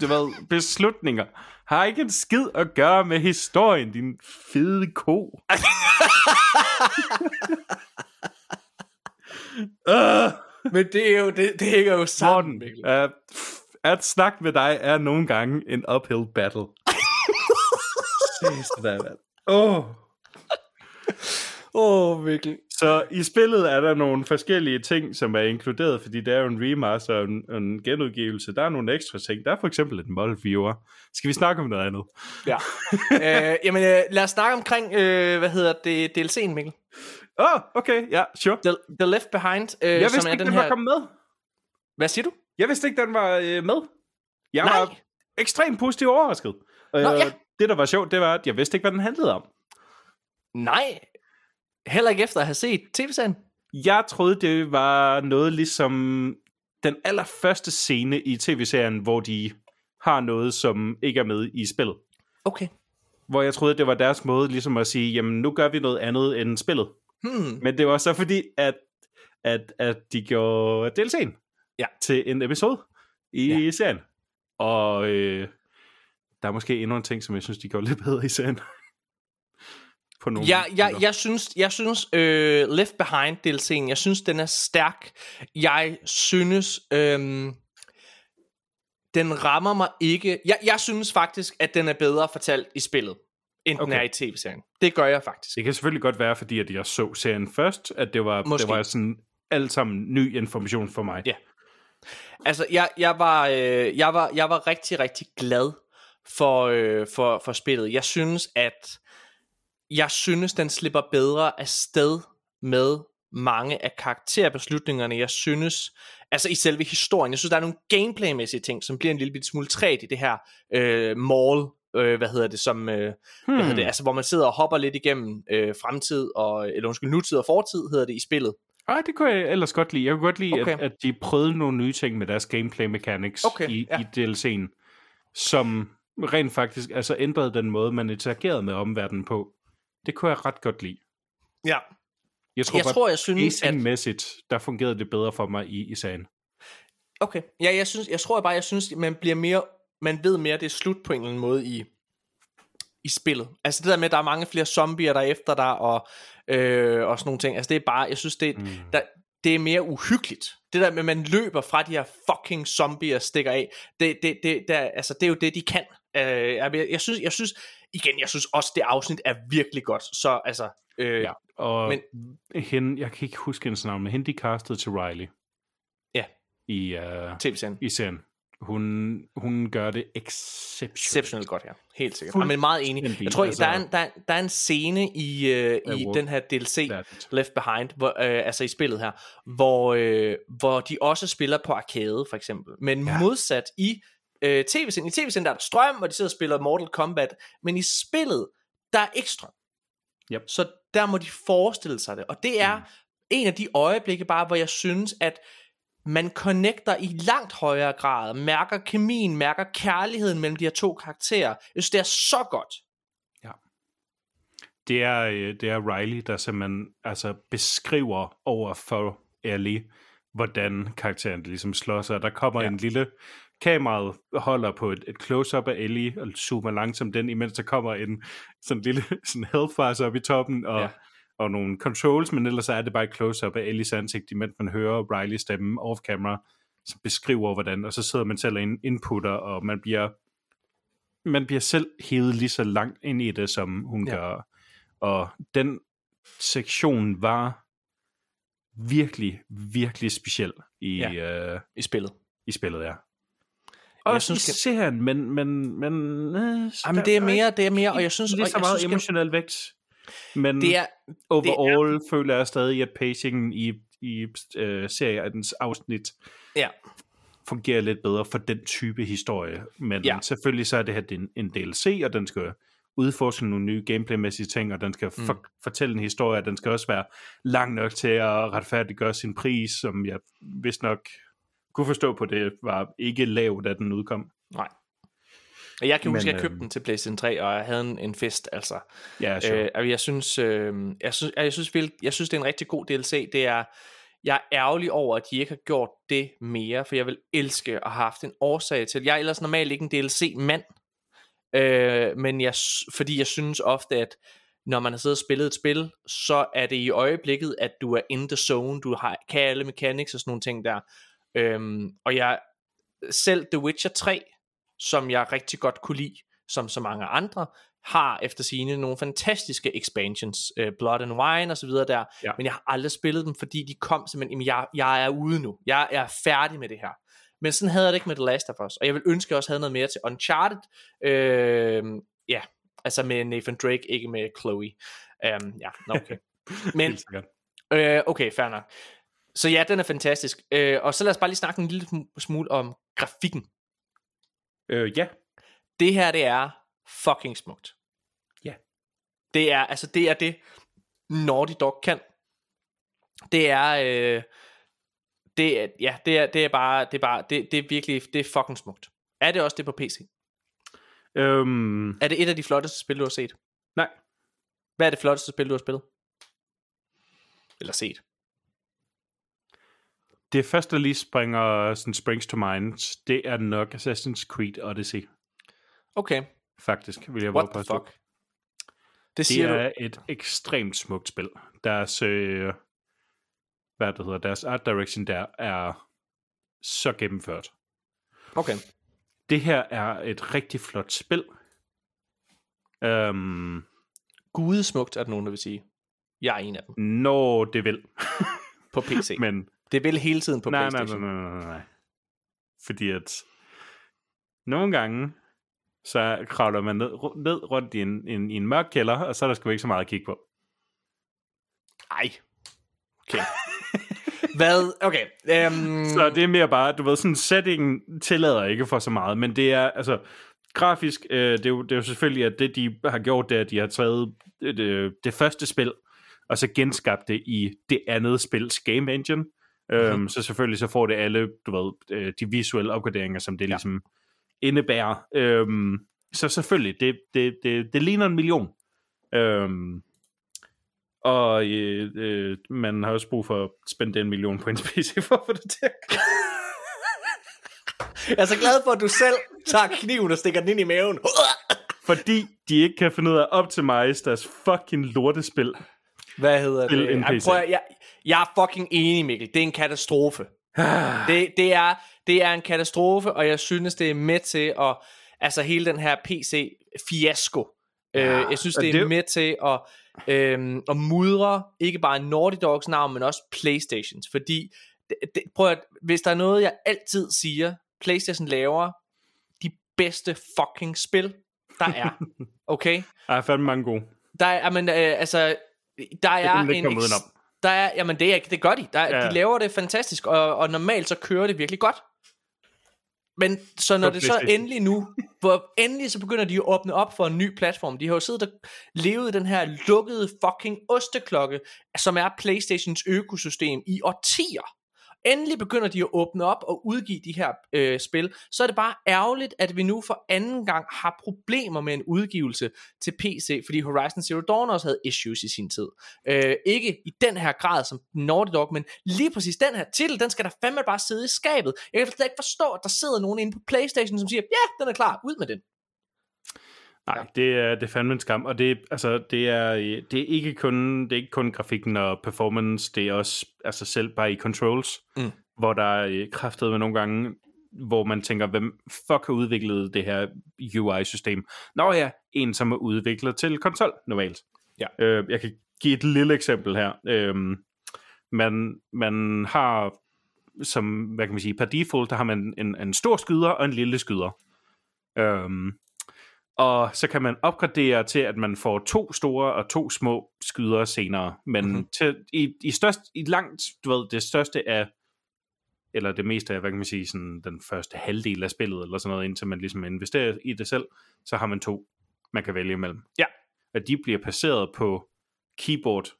du ved, beslutninger har ikke en skid at gøre med historien, din fede ko. uh, Men det er jo, det, det er jo sammen, Morten, Mikkel. uh, at snakke med dig er nogle gange en uphill battle. Sidste dag, mand. Åh. Åh, oh, Mikkel. Så i spillet er der nogle forskellige ting, som er inkluderet, fordi det er jo en remaster og en, en genudgivelse. Der er nogle ekstra ting. Der er for eksempel et mod viewer. Skal vi snakke om noget andet? Ja. øh, jamen, øh, lad os snakke omkring, øh, hvad hedder det, DLC'en, Mikkel. Åh, oh, okay, ja, sure. The, The Left Behind, øh, Jeg vidste som er ikke, den den her... var kommet med. Hvad siger du? Jeg vidste ikke, den var øh, med. Jeg Nej. var ekstremt positivt overrasket. Nå, Øh, ja. Det, der var sjovt, det var, at jeg vidste ikke, hvad den handlede om. Nej. Heller ikke efter at have set tv-serien. Jeg troede, det var noget ligesom den allerførste scene i tv-serien, hvor de har noget, som ikke er med i spillet. Okay. Hvor jeg troede, det var deres måde ligesom at sige, jamen nu gør vi noget andet end spillet. Hmm. Men det var så fordi, at, at, at de gjorde DLC'en Ja. til en episode i ja. serien. Og øh, der er måske endnu en ting, som jeg synes, de gjorde lidt bedre i serien. På nogle Ja, jeg, punkter. jeg synes, jeg synes øh, Left Behind DLC'en, jeg synes, den er stærk. Jeg synes, øhm, den rammer mig ikke. Jeg, jeg synes faktisk, at den er bedre fortalt i spillet, end okay. den er i tv-serien. Det gør jeg faktisk. Det kan selvfølgelig godt være, fordi at jeg så serien først, at det var, Måske. det var sådan alt sammen ny information for mig. Ja. Altså, jeg, jeg, var, øh, jeg, var, jeg var rigtig, rigtig glad for, øh, for, for spillet. Jeg synes, at jeg synes, den slipper bedre af sted med mange af karakterbeslutningerne. Jeg synes, altså i selve historien, jeg synes, der er nogle gameplaymæssige ting, som bliver en lille smule træt i det her øh, mall, øh, hvad hedder det, som, øh, hmm. hvad hedder det, altså hvor man sidder og hopper lidt igennem øh, fremtid, og, eller undskyld, nutid og fortid hedder det i spillet. Ej, det kunne jeg ellers godt lide. Jeg kunne godt lide, okay. at, at de prøvede nogle nye ting med deres gameplay mechanics Okay, i, ja. i DLC'en, som rent faktisk altså ændrede den måde, man interagerede med omverdenen på. Det kunne jeg ret godt lide. Ja. Jeg tror, Jeg bare, tror, jeg synes, at... pacing-mæssigt, der fungerede det bedre for mig i, i sagen. Okay. Ja, jeg synes, jeg tror bare, jeg synes, man bliver mere, man ved mere, det er slut på en eller anden måde i, i spillet. Altså det der med, at der er mange flere zombier, der er efter dig, og, øh, og sådan nogle ting. Altså det er bare, jeg synes, det, mm. der, det er mere uhyggeligt. Det der med, at man løber fra de her fucking zombier stikker af, det, det, det, der, altså, det er jo det, de kan. Øh, jeg, jeg, synes, jeg synes, igen, jeg synes også, det afsnit er virkelig godt. Så altså, øh, Ja. Og Men- hende, jeg kan ikke huske hendes navn, men hende de castede til Riley Ja. i, uh, tv-serien. i serien. Hun, hun gør det exceptionelt. Exceptionelt godt, ja. Helt sikkert. Fuld- Ja, men meget enig. Jeg tror, altså- der, er en, der, er, der er en scene i, øh, i den her DLC, Værdigt. Left Behind, hvor, øh, altså i spillet her, hvor, øh, hvor de også spiller på arcade, for eksempel. Men. Ja. modsat i øh, tv-serien. I tv-serien der er der strøm, og de sidder og spiller Mortal Kombat. Men i spillet, der er ikke strøm. Yep. Så der må de forestille sig det. Og det er mm. en af de øjeblikke bare, hvor jeg synes, at man connecter i langt højere grad, mærker kemien, mærker kærligheden mellem de her to karakterer. Jeg synes, det er så godt. Det er, øh, det er Riley, der simpelthen altså, beskriver over for Ellie, hvordan karakteren ligesom slår sig. Der kommer Ja. ja. en lille kameraet holder på et, et close-up af Ellie, og zoomer langsomt den, imens der kommer en sådan lille sådan health op i toppen, og, Ja. og nogle controls, men ellers er det bare et close-up af Ellies ansigt, imens man hører Riley stemme off-camera, som beskriver hvordan, og så sidder man selv og in- inputter, og man bliver man bliver selv hævet lige så langt ind i det, som hun Ja. gør. Og den sektion var virkelig, virkelig speciel i, ja. øh, I spillet. i spillet, ja. Også synes, synes, i serien, men... men, men øh, Jamen, det er mere, det er mere, og jeg synes, lige og så jeg meget synes, emotionel vægt. Men det er, overall det er... føler jeg stadig, at pacingen i, i øh, seriens afsnit ja, fungerer lidt bedre for den type historie. Men Ja. selvfølgelig så er det her det er en, en DLC, og den skal udforske nogle nye gameplaymæssige ting, og den skal Mm. for, fortælle en historie, og den skal også være lang nok til at retfærdiggøre sin pris, som jeg vist nok kunne forstå på det, var ikke lav, da den udkom. nej. Og jeg kan huske, Men, at jeg købte øhm, den til PlayStation 3, og jeg havde en, en fest, altså. Ja, sure. Øh, og jeg synes, øh, jeg synes, jeg synes, vil, jeg synes, det er en rigtig god DLC. Det er, jeg er ærgerlig over, at de ikke har gjort det mere, for jeg vil elske at have haft en årsag til. Jeg er ellers normalt ikke en DLC-mand, øh, men jeg, fordi jeg synes ofte, at når man har siddet og spillet et spil, så er det i øjeblikket, at du er in the zone, du har, kan alle mechanics og sådan nogle ting der. Øhm, og jeg, selv The Witcher 3, som jeg rigtig godt kunne lide, som så mange andre, har efter sine nogle fantastiske expansions, uh, Blood and Wine og så videre der, ja. men jeg har aldrig spillet dem, fordi de kom simpelthen, jamen jeg, jeg er ude nu, jeg, jeg er færdig med det her. Men sådan havde jeg det ikke med The Last of Us, og jeg vil ønske, at jeg også havde noget mere til Uncharted, øh, ja, altså med Nathan Drake, ikke med Chloe. Um, ja, okay. Men, øh, okay, fair nok. Så ja, den er fantastisk. Øh, og så lad os bare lige snakke en lille smule om grafikken. Øh, ja. Det her, det er fucking smukt. Ja. Det er, altså det er det, Naughty Dog kan. Det er, øh, det er, ja, det er, det er bare, det er bare, det, det er virkelig, det er fucking smukt. Er det også det på PC? Øhm... Er det et af de flotteste spil, du har set? Nej. Hvad er det flotteste spil, du har spillet? Eller set? Det første, der lige springer, sådan springs to mind, det er nok Assassin's Creed Odyssey. Okay. Faktisk, vil jeg What the fuck? Det, det siger er du... et ekstremt smukt spil. Deres, øh, hvad det hedder, deres art direction der er så gennemført. Okay. Det her er et rigtig flot spil. Um, Gudesmukt, er der nogen, der vil sige. Jeg er en af dem. Nå, det vil. på PC. Men det vil hele tiden på nej, PlayStation. Nej, nej, nej, nej, nej. Fordi at nogle gange, så kravler man ned, ned rundt i en, en, i en mørk kælder, og så er der sgu ikke så meget at kigge på. Ej. Okay. Hvad? Okay. Um... Så det er mere bare, du ved, sådan setting tillader ikke for så meget, men det er, altså, grafisk, øh, det, er jo, det er jo selvfølgelig, at det de har gjort, det er, at de har taget det, det første spil, og så genskabt det i det andet spils game engine. Mm-hmm. Um, så selvfølgelig så får det alle, du ved, øh, de visuelle opgraderinger, som det ja. ligesom indebærer. Um, så selvfølgelig, det, det, det, det ligner en million. Um, og øh, øh, man har også brug for at spænde en million på en PC for at få det til at Jeg er så glad for, at du selv tager kniven og stikker den ind i maven. Fordi de ikke kan finde ud af at optimize deres fucking lortespil. Hvad hedder det? Jeg, prøver, jeg, jeg er fucking enig, Mikkel. Det er en katastrofe. det, det, er, det er en katastrofe, og jeg synes, det er med til at... Altså hele den her PC-fiasko. Øh, ja, øh, jeg synes, det er det... med til at, øh, at mudre ikke bare Naughty Dogs navn, men også Playstations. Fordi, det, det, prøv at, hvis der er noget, jeg altid siger, PlayStation laver de bedste fucking spil, der er. Okay? Der er fandme mange gode. Der er, men, øh, altså, der er en... Ex- der er, jamen det, er, det gør de. Der, ja. De laver det fantastisk, og, og normalt så kører det virkelig godt. Men så når det så endelig nu, hvor endelig så begynder de at åbne op for en ny platform. De har jo siddet og levet i den her lukkede fucking osteklokke, som er Playstations økosystem i årtier endelig begynder de at åbne op og udgive de her øh, spil, så er det bare ærgerligt, at vi nu for anden gang har problemer med en udgivelse til PC, fordi Horizon Zero Dawn også havde issues i sin tid. Øh, ikke i den her grad som Naughty Dog, men lige præcis den her titel, den skal der fandme bare sidde i skabet. Jeg kan slet ikke forstå, at der sidder nogen inde på Playstation, som siger, ja, den er klar, ud med den. Nej, det er, det er fandme en skam, og det, altså, det, er, det, er ikke kun, det er ikke kun grafikken og performance, det er også altså selv bare i controls, mm. hvor der er kraftet med nogle gange, hvor man tænker, hvem fuck har udviklet det her UI-system? Nå ja, en som er udviklet til konsol normalt. Ja. Øh, jeg kan give et lille eksempel her. Øh, man, man har, som, hvad kan man sige, per default, der har man en, en stor skyder og en lille skyder. Øh, og så kan man opgradere til, at man får to store og to små skyder senere. Men mm-hmm. til, i, i, størst, i langt, du ved, det største af, eller det meste af, hvad kan man sige, sådan den første halvdel af spillet, eller sådan noget, indtil man ligesom investerer i det selv, så har man to, man kan vælge imellem. Ja. At de bliver placeret på keyboard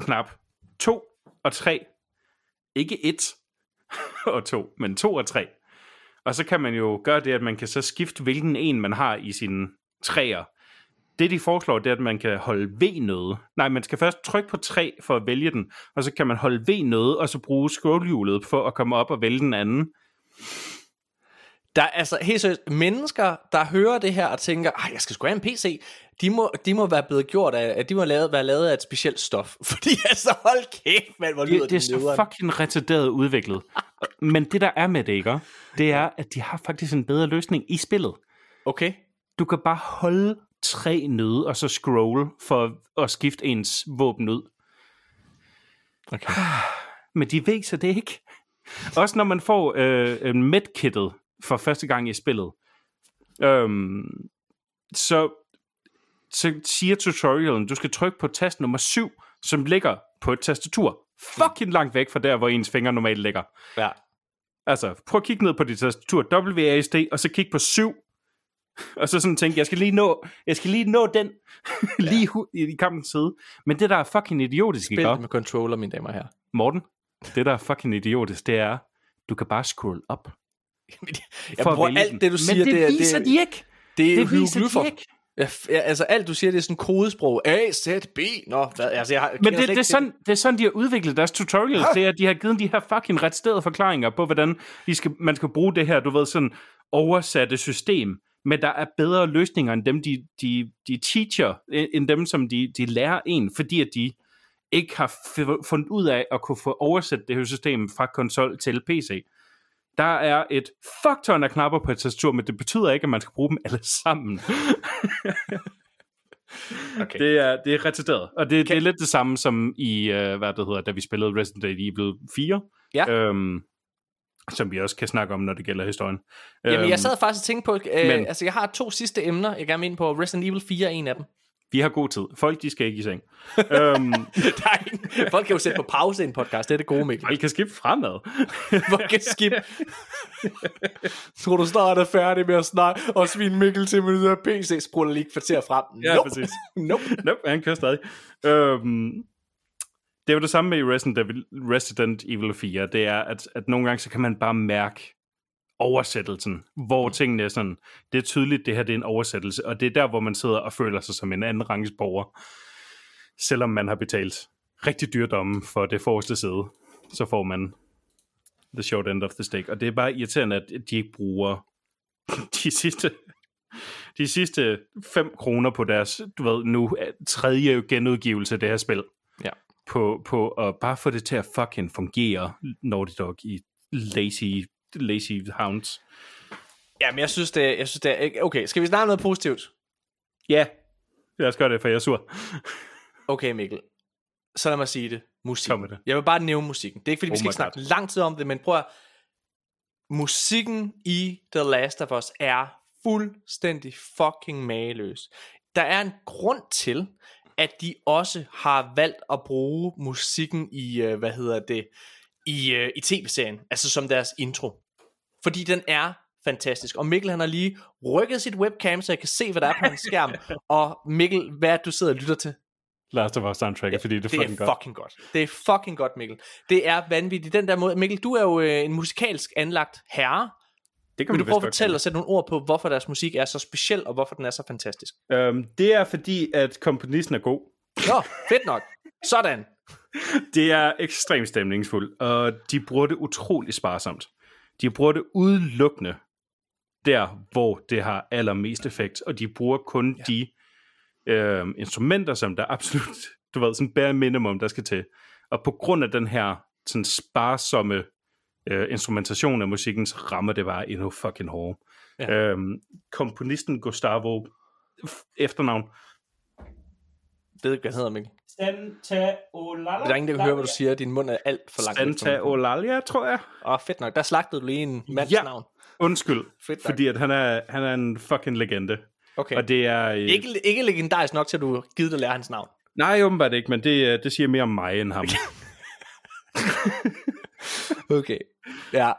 knap 2 og 3. Ikke 1 og 2, men 2 og 3. Og så kan man jo gøre det, at man kan så skifte, hvilken en man har i sine træer Det, de foreslår, det er, at man kan holde V-noget. Nej, man skal først trykke på 3 for at vælge den, og så kan man holde V-noget, og så bruge scrollhjulet for at komme op og vælge den anden. Der er altså helt seriøst, mennesker, der hører det her og tænker, Ej, jeg skal sgu have en PC, de må, de må være blevet gjort af, de må lavet, være lavet af et specielt stof. Fordi altså, hold kæft, mand, hvor lyder Det, det er så nederen. fucking retarderet udviklet. Men det, der er med det, ikke? det er, at de har faktisk en bedre løsning i spillet. Okay. Du kan bare holde tre nøde, og så scroll for at skifte ens våben ud. okay. Men de viser det ikke. Også når man får øh, medkittet for første gang i spillet, øhm, så, så siger tutorialen, du skal trykke på tast nummer 7, som ligger på et tastatur. Fucking langt væk fra der, hvor ens fingre normalt ligger. Ja. Altså, prøv at kigge ned på dit tastatur, WASD, og så kig på 7. Og så sådan tænke, jeg skal lige nå, jeg skal lige nå den lige hu- i, i kampens side. Men det, der er fucking idiotisk, ikke? Spil med controller, mine damer herrer. Morten, det der er fucking idiotisk, det er, du kan bare scroll op. Jeg for at bruger alt den. det, du siger, Men det, det, er- viser det, de ikke. det er Det viser hieroglyffer. de ikke. Ja, altså alt du siger, det er sådan kodesprog. A, Z, B. Nå, hvad, altså jeg har, Men det, slet det, er sådan, det er sådan, de har udviklet deres tutorials. Det er, at de har givet de her fucking retstede forklaringer på, hvordan de skal, man skal bruge det her, du ved, sådan oversatte system. Men der er bedre løsninger end dem, de, de, de teacher, end dem, som de, de lærer en, fordi at de ikke har fundet ud af at kunne få oversat det her system fra konsol til PC. Der er et fuck ton af knapper på et tastatur, men det betyder ikke, at man skal bruge dem alle sammen. Okay. Det er, det er retarderet. Og det, det er lidt det samme som i, uh, hvad det hedder, da vi spillede Resident Evil 4. Ja. Øhm, som vi også kan snakke om, når det gælder historien. Jamen, Øhm, jeg sad faktisk og tænkte på, øh, men- altså jeg har to sidste emner, jeg gerne vil ind på. Resident Evil 4 er en af dem. Vi har god tid. Folk, de skal ikke i seng. øhm, ingen, folk kan jo sætte på pause i en podcast, det er det gode, Mikkel. folk kan skifte fremad. Folk kan skip. Tror du snart er færdig med at snakke og svine Mikkel til med det der PC, spruller lige kvarter frem. Ja, nope. præcis. nope. nope, han kører stadig. Øhm, det er jo det samme med Resident Evil, Resident Evil 4. Det er, at, at nogle gange, så kan man bare mærke oversættelsen, hvor tingene er sådan, det er tydeligt, det her det er en oversættelse, og det er der, hvor man sidder og føler sig som en anden rangs borger. Selvom man har betalt rigtig dyrdomme for det forreste side, så får man the short end of the stick. Og det er bare irriterende, at de ikke bruger de sidste de sidste 5 kroner på deres, du ved, nu er tredje genudgivelse af det her spil. Ja. På, på at bare få det til at fucking fungere, Naughty Dog i lazy, lazy hounds. Ja, men jeg synes, det, er- jeg synes, det er... Okay, skal vi snakke noget positivt? Ja, lad os gøre det, for jeg er sur. Okay, Mikkel. Så lad mig sige det. Musik. Det. Jeg vil bare nævne musikken. Det er ikke, fordi vi Oh skal my ikke snakke lang tid om det, men prøv at... Musikken i The Last of Us er fuldstændig fucking mageløs. Der er en grund til, at de også har valgt at bruge musikken i, øh, hvad hedder det, i, øh, i tv-serien, altså som deres intro. Fordi den er fantastisk. Og Mikkel han har lige rykket sit webcam, så jeg kan se, hvad der er på hans skærm. Og Mikkel, hvad er det, du sidder og lytter til? Last of Us soundtrack, ja, fordi det er det fucking er godt. fucking godt. Det er fucking godt, Mikkel. Det er vanvittigt. Den der måde, Mikkel, du er jo øh, en musikalsk anlagt herre. Det kan Vil du prøve at fortælle og sætte nogle ord på, hvorfor deres musik er så speciel, og hvorfor den er så fantastisk? Øhm, det er fordi, at komponisten er god. Nå, fedt nok. Sådan. Det er ekstremt stemningsfuldt, og de bruger det utrolig sparsomt. De bruger det udelukkende der, hvor det har allermest effekt, og de bruger kun ja. de øh, instrumenter, som der absolut, du ved, sådan bare minimum, der skal til. Og på grund af den her sådan sparsomme øh, instrumentation af musikken, så rammer det bare endnu fucking hårdt. Ja. Øhm, komponisten Gustavo efternavn Det ved ikke, hvad han hedder, Mikkel. Santa Olala. Der er ingen, der kan høre, hvad du siger. Din mund er alt for langt. Santa. Olalia, tror jeg. Åh, fedt nok. Der slagtede du lige en mands Ja. navn. Undskyld, Fedt nok. fordi at han er, han er en fucking legende. Okay. Og det er... Øh, Ikke, ikke legendarisk nok til, at du dig at lære hans navn. Nej, åbenbart ikke, men det, øh, det siger mere om mig end ham. Okay. Ja.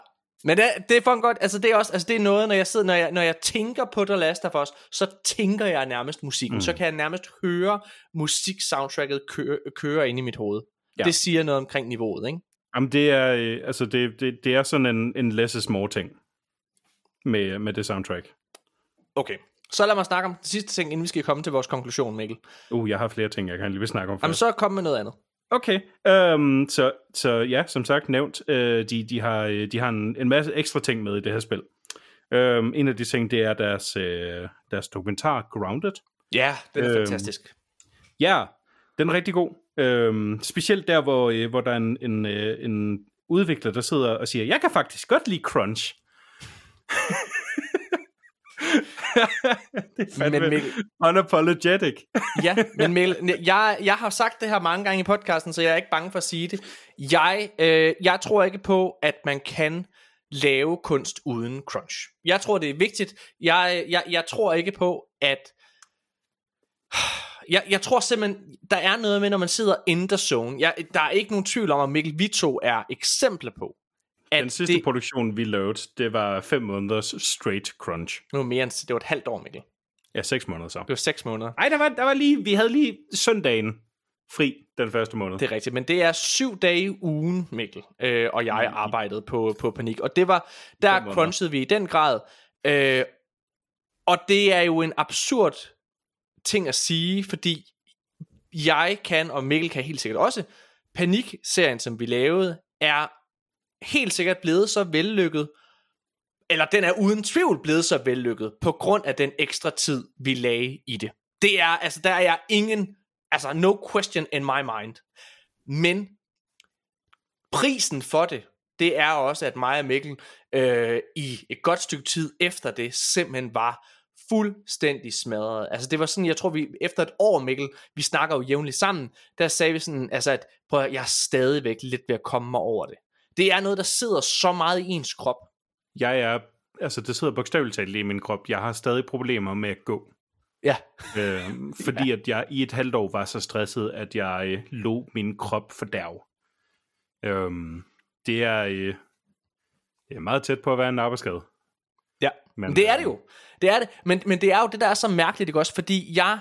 Men det, det er fucking godt. Altså det er også, altså det er noget, når jeg sidder, når jeg, når jeg tænker på The Last of Us, så tænker jeg nærmest musikken. Mm. Så kan jeg nærmest høre musik-soundtracket køre, køre ind i mit hoved. Ja. Det siger noget omkring niveauet, ikke? Jamen, det er, øh, altså, det, det, det er sådan en, en less is more ting med, med det soundtrack. Okay. Så lad mig snakke om den sidste ting, inden vi skal komme til vores konklusion, Mikkel. Uh, jeg har flere ting, jeg kan lige vil snakke om Jamen, først. så kom med noget andet. Okay, um, så, så ja, som sagt nævnt, uh, de, de har, øh, de har en, en masse ekstra ting med i det her spil. Um, en af de ting, det er deres, uh, deres dokumentar Grounded. Ja, det er Øhm, fantastisk. Ja, den er rigtig god. Um, specielt der, hvor, uh, hvor der er en, en, uh, en udvikler, der sidder og siger, jeg kan faktisk godt lide crunch. det er fandme Men Mikkel, unapologetic. ja, men Mikkel, jeg, jeg har sagt det her mange gange i podcasten, så jeg er ikke bange for at sige det. Jeg, øh, jeg tror ikke på, at man kan lave kunst uden crunch. Jeg tror, det er vigtigt. Jeg, jeg, jeg tror ikke på, at... Jeg, jeg tror simpelthen, der er noget med, når man sidder in the zone. Jeg, der er ikke nogen tvivl om, at Mikkel, vi to er eksempler på, at Den sidste det, produktion, vi lavede, det var fem måneders straight crunch. nu er mere end, det var et halvt år, Mikkel. Ja, seks måneder så. Det var seks måneder. Ej, der var, der var lige, vi havde lige søndagen fri den første måned. Det er rigtigt, men det er syv dage i ugen, Mikkel, øh, og jeg arbejdede på, på Panik, og det var, der crunchede vi i den grad, øh, og det er jo en absurd ting at sige, fordi jeg kan, og Mikkel kan helt sikkert også, Panik-serien, som vi lavede, er helt sikkert blevet så vellykket, eller den er uden tvivl blevet så vellykket, på grund af den ekstra tid, vi lagde i det. Det er, altså, der er jeg ingen, altså, no question in my mind. Men prisen for det, det er også, at mig og Mikkel øh, i et godt stykke tid efter det, simpelthen var fuldstændig smadret. Altså det var sådan, jeg tror vi, efter et år Mikkel, vi snakker jo jævnligt sammen, der sagde vi sådan, altså at, prøv at, jeg er stadigvæk lidt ved at komme mig over det. Det er noget, der sidder så meget i ens krop. Jeg er, altså det sidder bogstaveligt talt i min krop. Jeg har stadig problemer med at gå. Ja, Øh, fordi at jeg i et halvt år var så stresset, at jeg øh, lå min krop for derv. Øhm, det er, øh, det er meget tæt på at være en arbejdsskade. Ja, Men, det er det jo. Det er det. Men, men det er jo det, der er så mærkeligt, ikke også? Fordi jeg,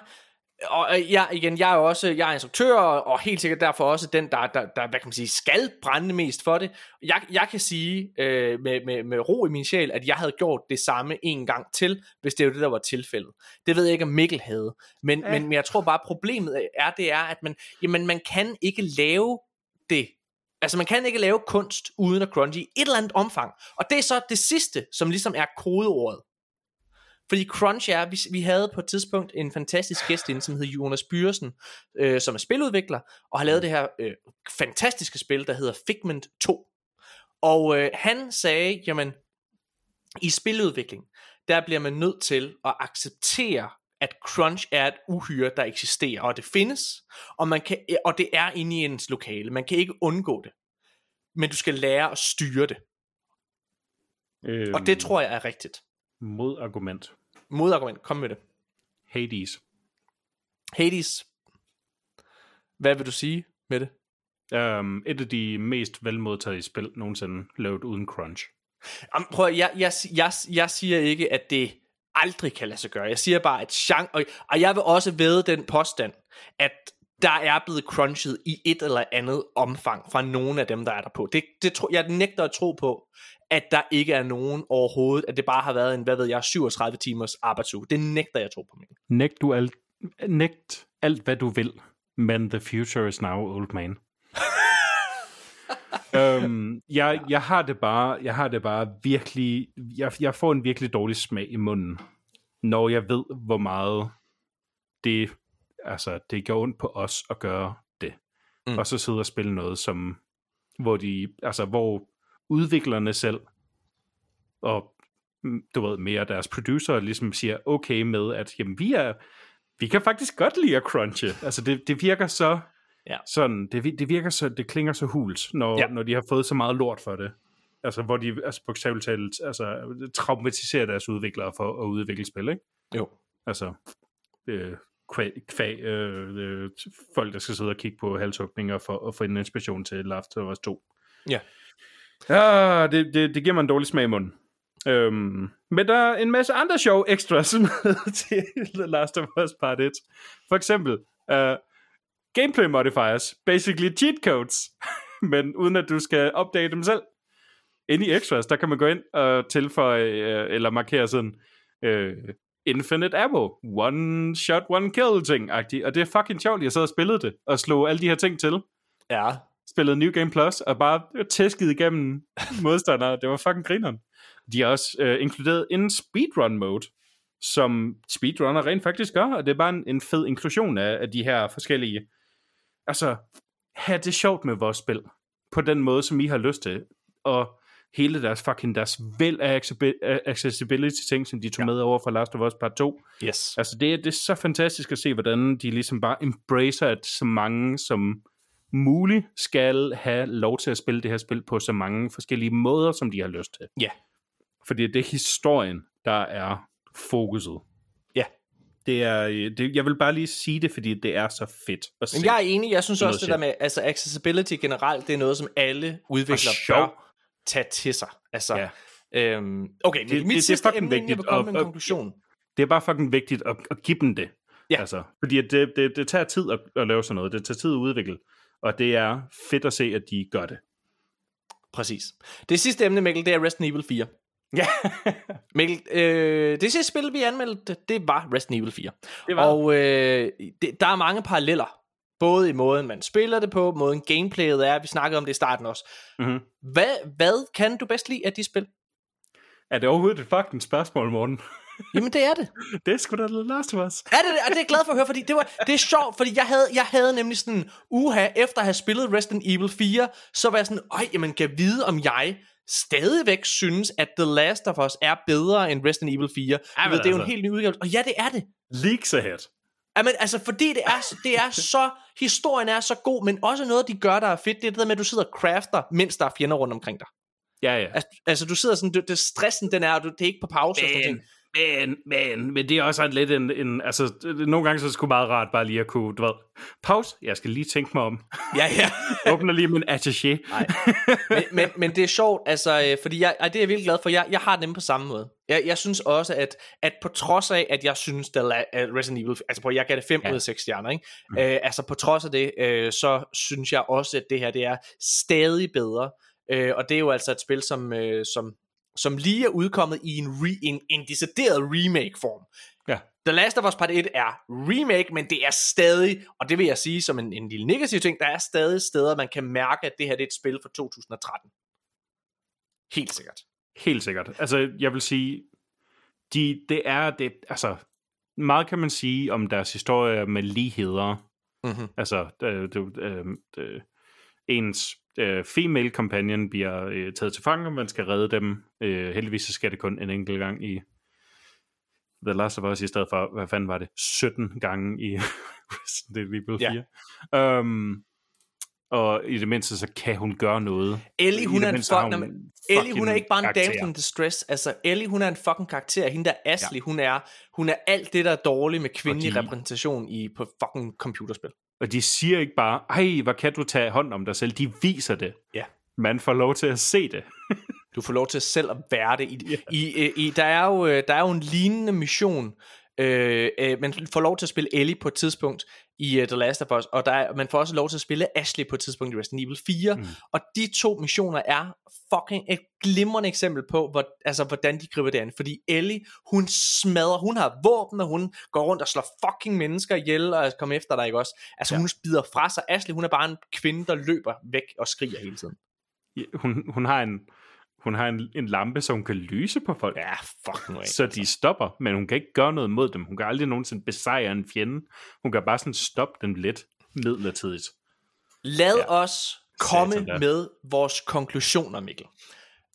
og jeg, igen, jeg er jo også, jeg er instruktør, og, helt sikkert derfor også den, der, der, der, hvad kan man sige, skal brænde mest for det. Jeg, jeg kan sige øh, med, med, med ro i min sjæl, at jeg havde gjort det samme en gang til, hvis det var det, der var tilfældet. Det ved jeg ikke, om Mikkel havde. Men, Ja. men, men jeg tror bare, problemet er, det er, at man, jamen, man kan ikke lave det Altså man kan ikke lave kunst uden at crunche i et eller andet omfang. Og det er så det sidste, som ligesom er kodeordet. Fordi crunch er, vi, vi havde på et tidspunkt en fantastisk gæst inde, som hed Jonas Byrsen, øh, som er spiludvikler, og har lavet det her øh, fantastiske spil, der hedder Figment 2. Og øh, han sagde, jamen, i spiludvikling, der bliver man nødt til at acceptere, at crunch er et uhyre, der eksisterer, og det findes, og, man kan, og det er inde i ens lokale. Man kan ikke undgå det. Men du skal lære at styre det. Øhm, Og det tror jeg er rigtigt. Modargument. Modargument, kom med det. Hades. Hades. Hvad vil du sige med det? Um, et af de mest velmodtagede spil nogensinde lavet uden crunch. Jamen, prøv, at- jeg, jeg, jeg, jeg siger ikke, at det aldrig kan lade sig gøre. Jeg siger bare, at chance, og, og jeg vil også ved den påstand, at der er blevet crunchet i et eller andet omfang fra nogle af dem, der er der på. Det, det tro, jeg nægter at tro på, at der ikke er nogen overhovedet, at det bare har været en, hvad ved jeg, 37 timers arbejdsuge. Det nægter jeg at tro på. Mikkel. Nægt, du alt, nægt alt, hvad du vil, men the future is now, old man. øhm, jeg, jeg har det bare, jeg har det bare virkelig, jeg, jeg får en virkelig dårlig smag i munden, når jeg ved, hvor meget det, altså, det gør ondt på os at gøre det. Mm. Og så sidde og spille noget, som, hvor de, altså, hvor udviklerne selv, og mm, du ved, mere deres producer ligesom siger okay med, at jamen, vi er, vi kan faktisk godt lide at crunche. Altså det, det virker så Ja. sådan, det, det virker så, det klinger så hult, når, Ja. når de har fået så meget lort for det. Altså hvor de altså, bogstaveligt talt altså, traumatiserer deres udviklere for at udvikle spil, ikke? Jo. Altså øh, kvæg, øh, øh, folk, der skal sidde og kigge på halshugninger for at få en inspiration til Last of Us 2. Ja. Ja, det, det, det giver mig en dårlig smag i munden. Øhm, men der er en masse andre sjove extras med til The Last of Us Part 1. For eksempel, uh, gameplay modifiers, basically cheat codes, men uden at du skal opdage dem selv. Inde i extras, der kan man gå ind og tilføje, øh, eller markere sådan, øh, infinite ammo, one shot, one kill ting -agtigt. Og det er fucking sjovt, jeg sad og spillede det, og slog alle de her ting til. Ja. Spillede New Game Plus, og bare tæsket igennem modstandere. Det var fucking grineren. De har også øh, inkluderet en speedrun mode, som speedrunner rent faktisk gør, og det er bare en, en fed inklusion af, af de her forskellige... Altså, have det sjovt med vores spil, på den måde, som I har lyst til, og hele deres fucking, deres væld af accessibility ting, som de tog ja. med over fra Last of Us Part 2. Yes. Altså, det, er, det er så fantastisk at se, hvordan de ligesom bare embracer, at så mange som muligt skal have lov til at spille det her spil på så mange forskellige måder, som de har lyst til. Ja. Fordi det er historien, der er fokuset. Ja. Det er, det, jeg vil bare lige sige det, fordi det er så fedt at se. Men jeg er enig, jeg synes også, det der med altså accessibility generelt, det er noget, som alle udviklere bør tage til sig. Altså, ja. øhm, okay, det, mit det, sidste det er emne, vigtigt, jeg vil komme med en konklusion. Det er bare fucking vigtigt at, at give dem det. Ja. Altså, fordi det, det, det tager tid at, at lave sådan noget. Det tager tid at udvikle. Og det er fedt at se, at de gør det. Præcis. Det sidste emne, Mikkel, det er Resident Evil 4. Ja. Mikkel, øh, det sidste spil, vi anmeldte, det var Resident Evil 4. Det var. Og øh, det, der er mange paralleller. Både i måden, man spiller det på, måden gameplayet er. Vi snakkede om det i starten også. Mm-hmm. Hvad, hvad kan du bedst lide af de spil? Er det overhovedet et fucking spørgsmål, Morten? Jamen det er det. det er sgu da The Last of Us. Er det? Og det er jeg glad for at høre, fordi det, var, det er sjovt, fordi jeg havde, jeg havde nemlig sådan, uha, efter at have spillet Resident Evil 4, så var jeg sådan, øj, jamen kan vide, om jeg stadigvæk synes, at The Last of Us er bedre end Resident Evil 4. Ja, ved, det er jo en altså- helt ny udgave. Og ja, det er det. Leaks ahead. Jamen, altså, fordi det er, det er så, historien er så god, men også noget, de gør, der er fedt, det er det der med, at du sidder og crafter, mens der er fjender rundt omkring dig. Ja, ja. Altså, altså du sidder sådan, det, det stressen den er, og du, det er ikke på pause. Men, og sådan men, men, men det er også lidt en, en, altså, nogle gange så er det sgu meget rart bare lige at kunne, du ved, pause, jeg skal lige tænke mig om. Ja, ja. Åbner lige min attaché. Nej. Men, men, men, det er sjovt, altså, øh, fordi jeg, det er jeg virkelig glad for, jeg, jeg har dem på samme måde. Jeg, jeg synes også, at, at på trods af, at jeg synes, at Resident Evil, altså på, jeg gav det 5 ja. ud af 6 stjerner, ikke? Mm. Øh, altså på trods af det, øh, så synes jeg også, at det her, det er stadig bedre. Øh, og det er jo altså et spil, som, øh, som som lige er udkommet i en, re, en, en decideret remake-form. Ja. The Last of Us Part 1 er remake, men det er stadig, og det vil jeg sige som en, en lille negativ ting, der er stadig steder, man kan mærke, at det her det er et spil fra 2013. Helt sikkert. Helt sikkert. Altså, jeg vil sige, de, det er, det, altså, meget kan man sige om deres historie med ligheder. Mm-hmm. Altså, det, det, det, det, ens øh, female companion bliver øh, taget til fange, og man skal redde dem. Øh, heldigvis så skal det kun en enkelt gang i The Last of Us, i stedet for, hvad fanden var det, 17 gange i Resident Evil 4. Ja. Um, og i det mindste, så kan hun gøre noget. Ellie, hun er en fucking, hun Ellie, hun er ikke bare en karakter. damsel in distress. Altså, Ellie, hun er en fucking karakter. Hende der Ashley, ja. hun, er, hun er alt det, der er dårligt med kvindelig de, repræsentation i, på fucking computerspil. Og de siger ikke bare, ej, hvad kan du tage hånd om dig selv? De viser det. Ja. Man får lov til at se det. du får lov til selv at være det. I, yeah. i, i, der, er jo, øh, der er jo en lignende mission, Øh, øh, man får lov til at spille Ellie på et tidspunkt i uh, The Last of Us, og der er, man får også lov til at spille Ashley på et tidspunkt i Resident Evil 4, mm. og de to missioner er fucking et glimrende eksempel på, hvor, altså, hvordan de griber det an, fordi Ellie, hun smadrer, hun har våben, og hun går rundt og slår fucking mennesker ihjel, og kommer efter dig, ikke også? Altså, ja. hun spider fra sig. Ashley, hun er bare en kvinde, der løber væk og skriger hele tiden. Hun, hun har en, hun har en, en lampe, så hun kan lyse på folk. Ja, fuck nu Så de stopper, men hun kan ikke gøre noget mod dem. Hun kan aldrig nogensinde besejre en fjende. Hun kan bare sådan stoppe den lidt midlertidigt. Lad ja. os komme med vores konklusioner, Mikkel.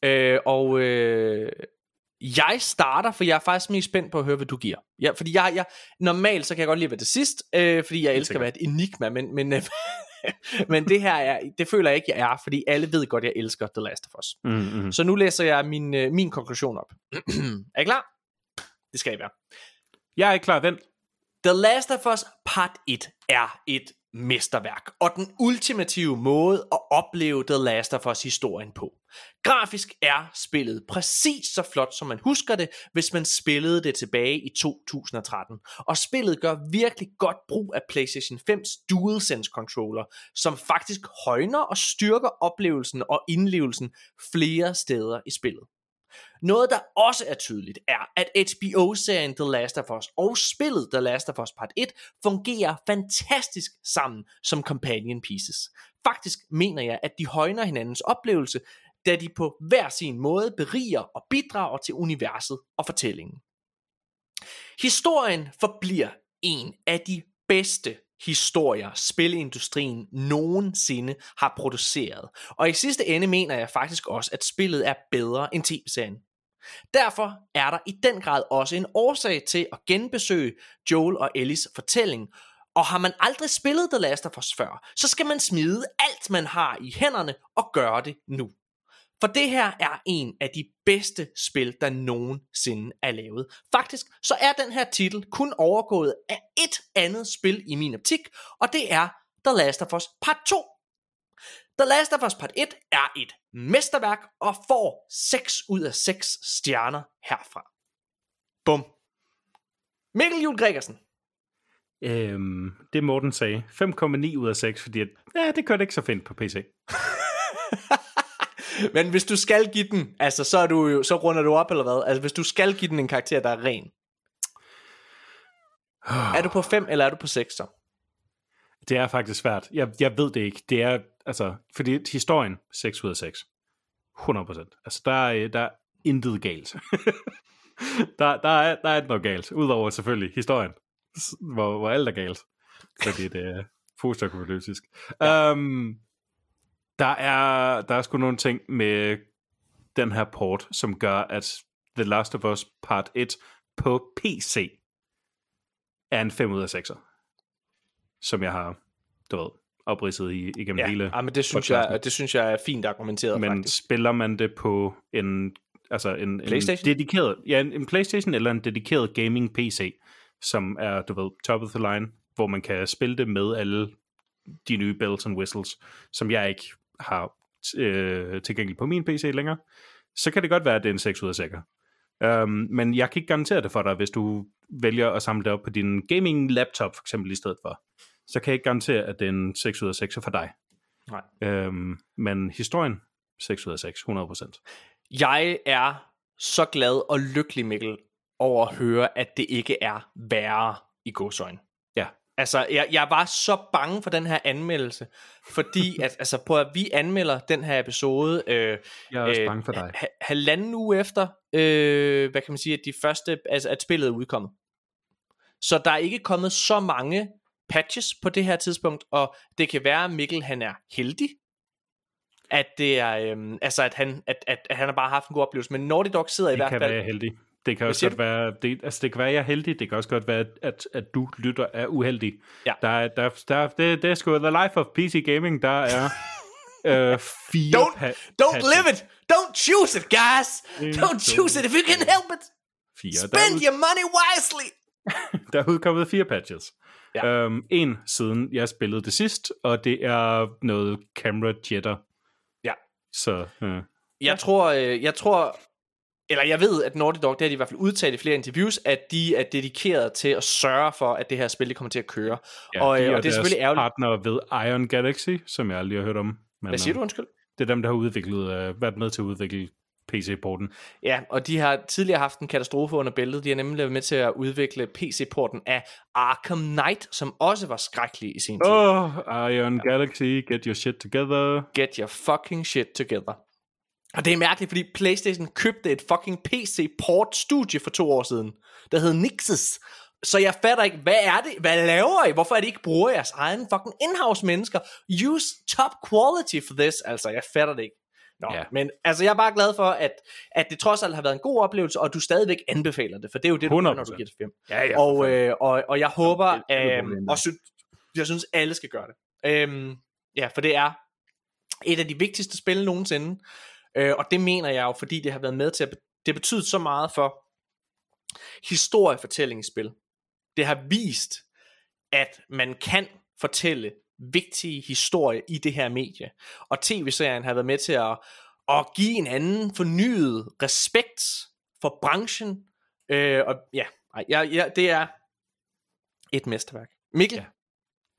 Øh, og øh, jeg starter, for jeg er faktisk mest spændt på at høre, hvad du giver. Ja, fordi jeg, jeg, normalt så kan jeg godt lide at være det sidst, øh, fordi jeg elsker at være et enigma, men, men øh, Men det her er, det føler jeg ikke, jeg er, fordi alle ved godt, jeg elsker The Last of Us. Mm-hmm. Så nu læser jeg min, øh, min konklusion op. er I klar? Det skal I være. Jeg er ikke klar, vent. The Last of Us Part 1 er et mesterværk, og den ultimative måde at opleve The Last of Us historien på. Grafisk er spillet præcis så flot, som man husker det, hvis man spillede det tilbage i 2013. Og spillet gør virkelig godt brug af PlayStation 5's DualSense controller, som faktisk højner og styrker oplevelsen og indlevelsen flere steder i spillet. Noget, der også er tydeligt, er, at HBO-serien The Last of Us og spillet The Last of Us Part 1 fungerer fantastisk sammen som companion pieces. Faktisk mener jeg, at de højner hinandens oplevelse, da de på hver sin måde beriger og bidrager til universet og fortællingen. Historien forbliver en af de bedste historier, spilindustrien nogensinde har produceret. Og i sidste ende mener jeg faktisk også, at spillet er bedre end tv-serien. Derfor er der i den grad også en årsag til at genbesøge Joel og Ellis fortælling, og har man aldrig spillet The Last of Us før, så skal man smide alt man har i hænderne og gøre det nu. For det her er en af de bedste spil, der nogensinde er lavet. Faktisk så er den her titel kun overgået af et andet spil i min optik, og det er The Last of Us Part 2. The Last of Us Part 1 er et mesterværk og får 6 ud af 6 stjerner herfra. Bum. Mikkel Jul Gregersen. Øhm, det Morten sagde. 5,9 ud af 6, fordi at, ja, det kørte ikke så fint på PC. Men hvis du skal give den, altså så, er du jo, så runder du op eller hvad? Altså hvis du skal give den en karakter, der er ren. er du på 5 eller er du på 6 så? Det er faktisk svært. Jeg, jeg ved det ikke. Det er, altså, fordi historien, 6 ud af 6. 100%. Altså, der er, der er intet galt. der, der, er, der er ikke noget galt. Udover selvfølgelig historien, hvor, hvor alt er galt. Fordi det er postapokalyptisk. Ja. Um, der er, der er sgu nogle ting med den her port, som gør, at The Last of Us Part 1 på PC er en 5 ud af 6'er. Som jeg har, du ved, opridset i, igennem ja, hele ja, men det synes, jeg, det synes jeg er fint argumenteret Men faktisk. spiller man det på en, altså en, PlayStation? en dedikeret, ja, en, en Playstation eller en dedikeret gaming PC, som er, du ved, top of the line, hvor man kan spille det med alle de nye bells and whistles, som jeg ikke har øh, tilgængelig på min PC længere, så kan det godt være, at det er en 6 ud af 6. Um, men jeg kan ikke garantere det for dig, hvis du vælger at samle det op på din gaming laptop for eksempel i stedet for. Så kan jeg ikke garantere, at det er en 6 ud af 6 for dig. Nej. Um, men historien, 6 ud af 6, 100%. Jeg er så glad og lykkelig, Mikkel, over at høre, at det ikke er værre i godsøjne. Altså, jeg, jeg var så bange for den her anmeldelse, fordi at, altså, på at vi anmelder den her episode, øh, Jeg er også bange for dig. ha- halvanden uge efter, øh, hvad kan man sige, at de første, altså at spillet er udkommet. Så der er ikke kommet så mange patches på det her tidspunkt, og det kan være, at Mikkel han er heldig, at det er, øhm, altså at han, at, at, at han har bare haft en god oplevelse, men Naughty Dog sidder i Det hvert kan fald, være, jeg er heldig. Det kan også godt være, det, altså det kan være, jeg er heldig. Det kan også godt være, at, at du lytter er uheldig. Ja. Der, er- der, der, det, det er sgu the life of PC Gaming. Der er øh, fire Don't- pa- don't live it, don't choose it guys, don't choose it if you can help it, Fire. Spend ud, your money wisely. der er udkommet fire patches. Ja. Øhm, en siden jeg spillede det sidst, og det er noget camera jitter. Ja. Så øh, Jeg tror, øh, jeg tror, eller jeg ved, at Naughty Dog, det har de i hvert fald udtalt i flere interviews, at de er dedikeret til at sørge for, at det her spil det kommer til at køre. ja, og, de øh, og det er selvfølgelig ærgerligt. partner ved Iron Galaxy, som jeg aldrig har hørt om. Men, Hvad siger øh, du, undskyld? Det er dem, der har udviklet, øh, været med til at udvikle PC-porten. Ja, og de har tidligere haft en katastrofe under bæltet. De har nemlig været med til at udvikle PC-porten af Arkham Knight, som også var skrækkelig i sin tid. Oh, Iron ja. Galaxy, get your shit together. Get your fucking shit together. Og det er mærkeligt, fordi PlayStation købte et fucking PC-port-studie for to år siden, der hed Nixes. Så jeg fatter ikke, hvad er det? Hvad laver I? Hvorfor er det ikke bruger jeres egen fucking in-house mennesker? Use top quality for this. Altså, jeg fatter det ikke. Nå, Ja. ja. men altså, jeg er bare glad for, at, at det trods alt har været en god oplevelse, og du stadigvæk anbefaler det, for det er jo det, du gør, når du 100%. giver det 5. Ja, ja. Og, øh, og, og jeg håber, det er et øh, problem, og sy- jeg synes, alle skal gøre det. Øhm, ja, for det er et af de vigtigste spil nogensinde. Øh, og det mener jeg jo, fordi det har været med til at, det betyder så meget for historiefortællingsspil. Det har vist, at man kan fortælle vigtige historier i det her medie. Og tv-serien har været med til at, at give en anden fornyet respekt for branchen. Øh, og ja, ja, ja, det er et mesterværk. Mikkel, ja.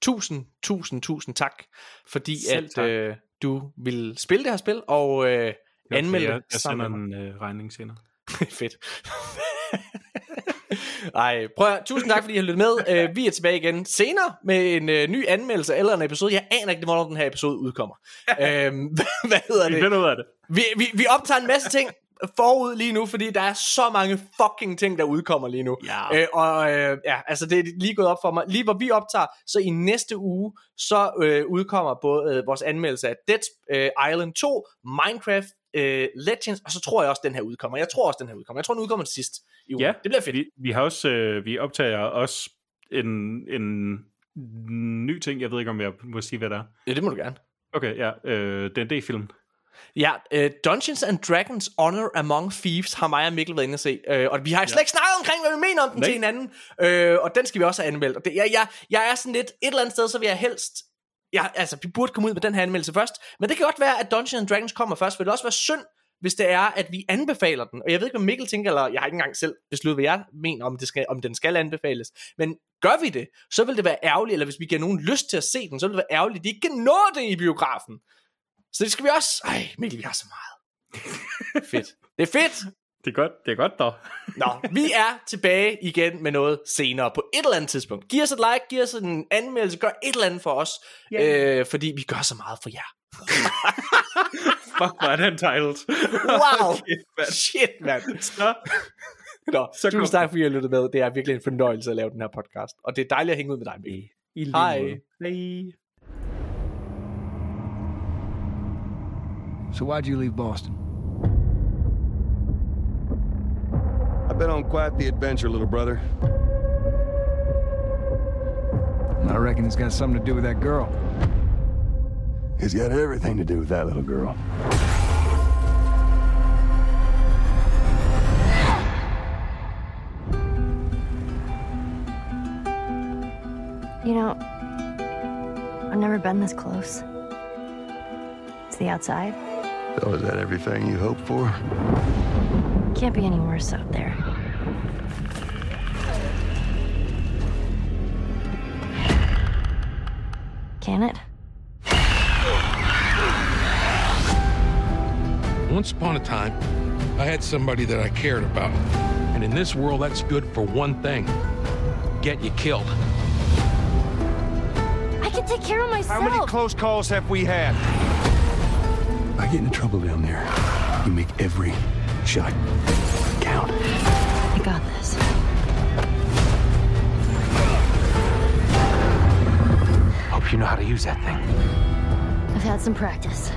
tusind, tusind, tusind tak, fordi Selv at tak. øh, du vil spille det her spil, og øh, anmelde Jeg, jeg sender en øh, regning senere. Fedt. Ej, prøv at, tusind tak, fordi I har lyttet med. Uh, vi er tilbage igen senere med en uh, ny anmeldelse eller en episode. Jeg aner ikke, hvornår den her episode udkommer. uh, hvad hedder Vi det? finder ud af det. Vi, vi, vi optager en masse ting forud lige nu, fordi der er så mange fucking ting, der udkommer lige nu. Ja. Øh, og øh, ja, altså det er lige gået op for mig. Lige hvor vi optager, så i næste uge, så øh, udkommer både øh, vores anmeldelse af Dead øh, Island 2, Minecraft øh, Legends, og så tror jeg også, den her udkommer. Jeg tror også, den her udkommer. Jeg tror, den udkommer til sidst i ugen. Ja, det bliver fedt. Vi, vi har også, øh, vi optager også en, en ny ting. Jeg ved ikke, om jeg må sige, hvad det er. Ja, det må du gerne. Okay, ja. Øh, D&D-film. Ja, uh, Dungeons and Dragons Honor Among Thieves har mig og Mikkel været inde at se, uh, og vi har slet ikke snakket omkring, hvad vi mener om den Nej. til hinanden, uh, og den skal vi også have anmeldt. Og det, jeg, jeg, jeg er sådan lidt, et eller andet sted, så vil jeg helst, jeg, altså vi burde komme ud med den her anmeldelse først, men det kan godt være, at Dungeons and Dragons kommer først, for det vil også være synd, hvis det er, at vi anbefaler den. Og jeg ved ikke, hvad Mikkel tænker, eller jeg har ikke engang selv besluttet, hvad jeg mener, om, det skal, om den skal anbefales. Men gør vi det, så vil det være ærgerligt, eller hvis vi giver nogen lyst til at se den, så vil det være ærgerligt, at de ikke kan nå det i biografen. Så det skal vi også... Ej, Mikkel, vi har så meget. fedt. Det er fedt. Det er godt, det er godt dog. Nå, vi er tilbage igen med noget senere på et eller andet tidspunkt. Giv os et like, giv os en anmeldelse, gør et eller andet for os, Ja. øh, fordi vi gør så meget for jer. Fuck, hvor er den titled. Wow! Okay, mand. Shit, mand. Så, Nå, Så tusind tak, fordi I har lyttet med. Det er virkelig en fornøjelse at lave den her podcast. Og det er dejligt at hænge ud med dig, Mikkel. Hej. Hej. So why'd you leave Boston? I've been on quite the adventure, little brother. I reckon it's got something to do with that girl. It's got everything to do with that little girl. You know, I've never been this close. It's the outside. So is that everything you hoped for? Can't be any worse out there. Can it? Once upon a time, I had somebody that I cared about. And in this world, that's good for one thing get you killed. I can take care of myself. How many close calls have we had? I get into trouble down there. You make every shot count. I got this. Hope you know how to use that thing. I've had some practice.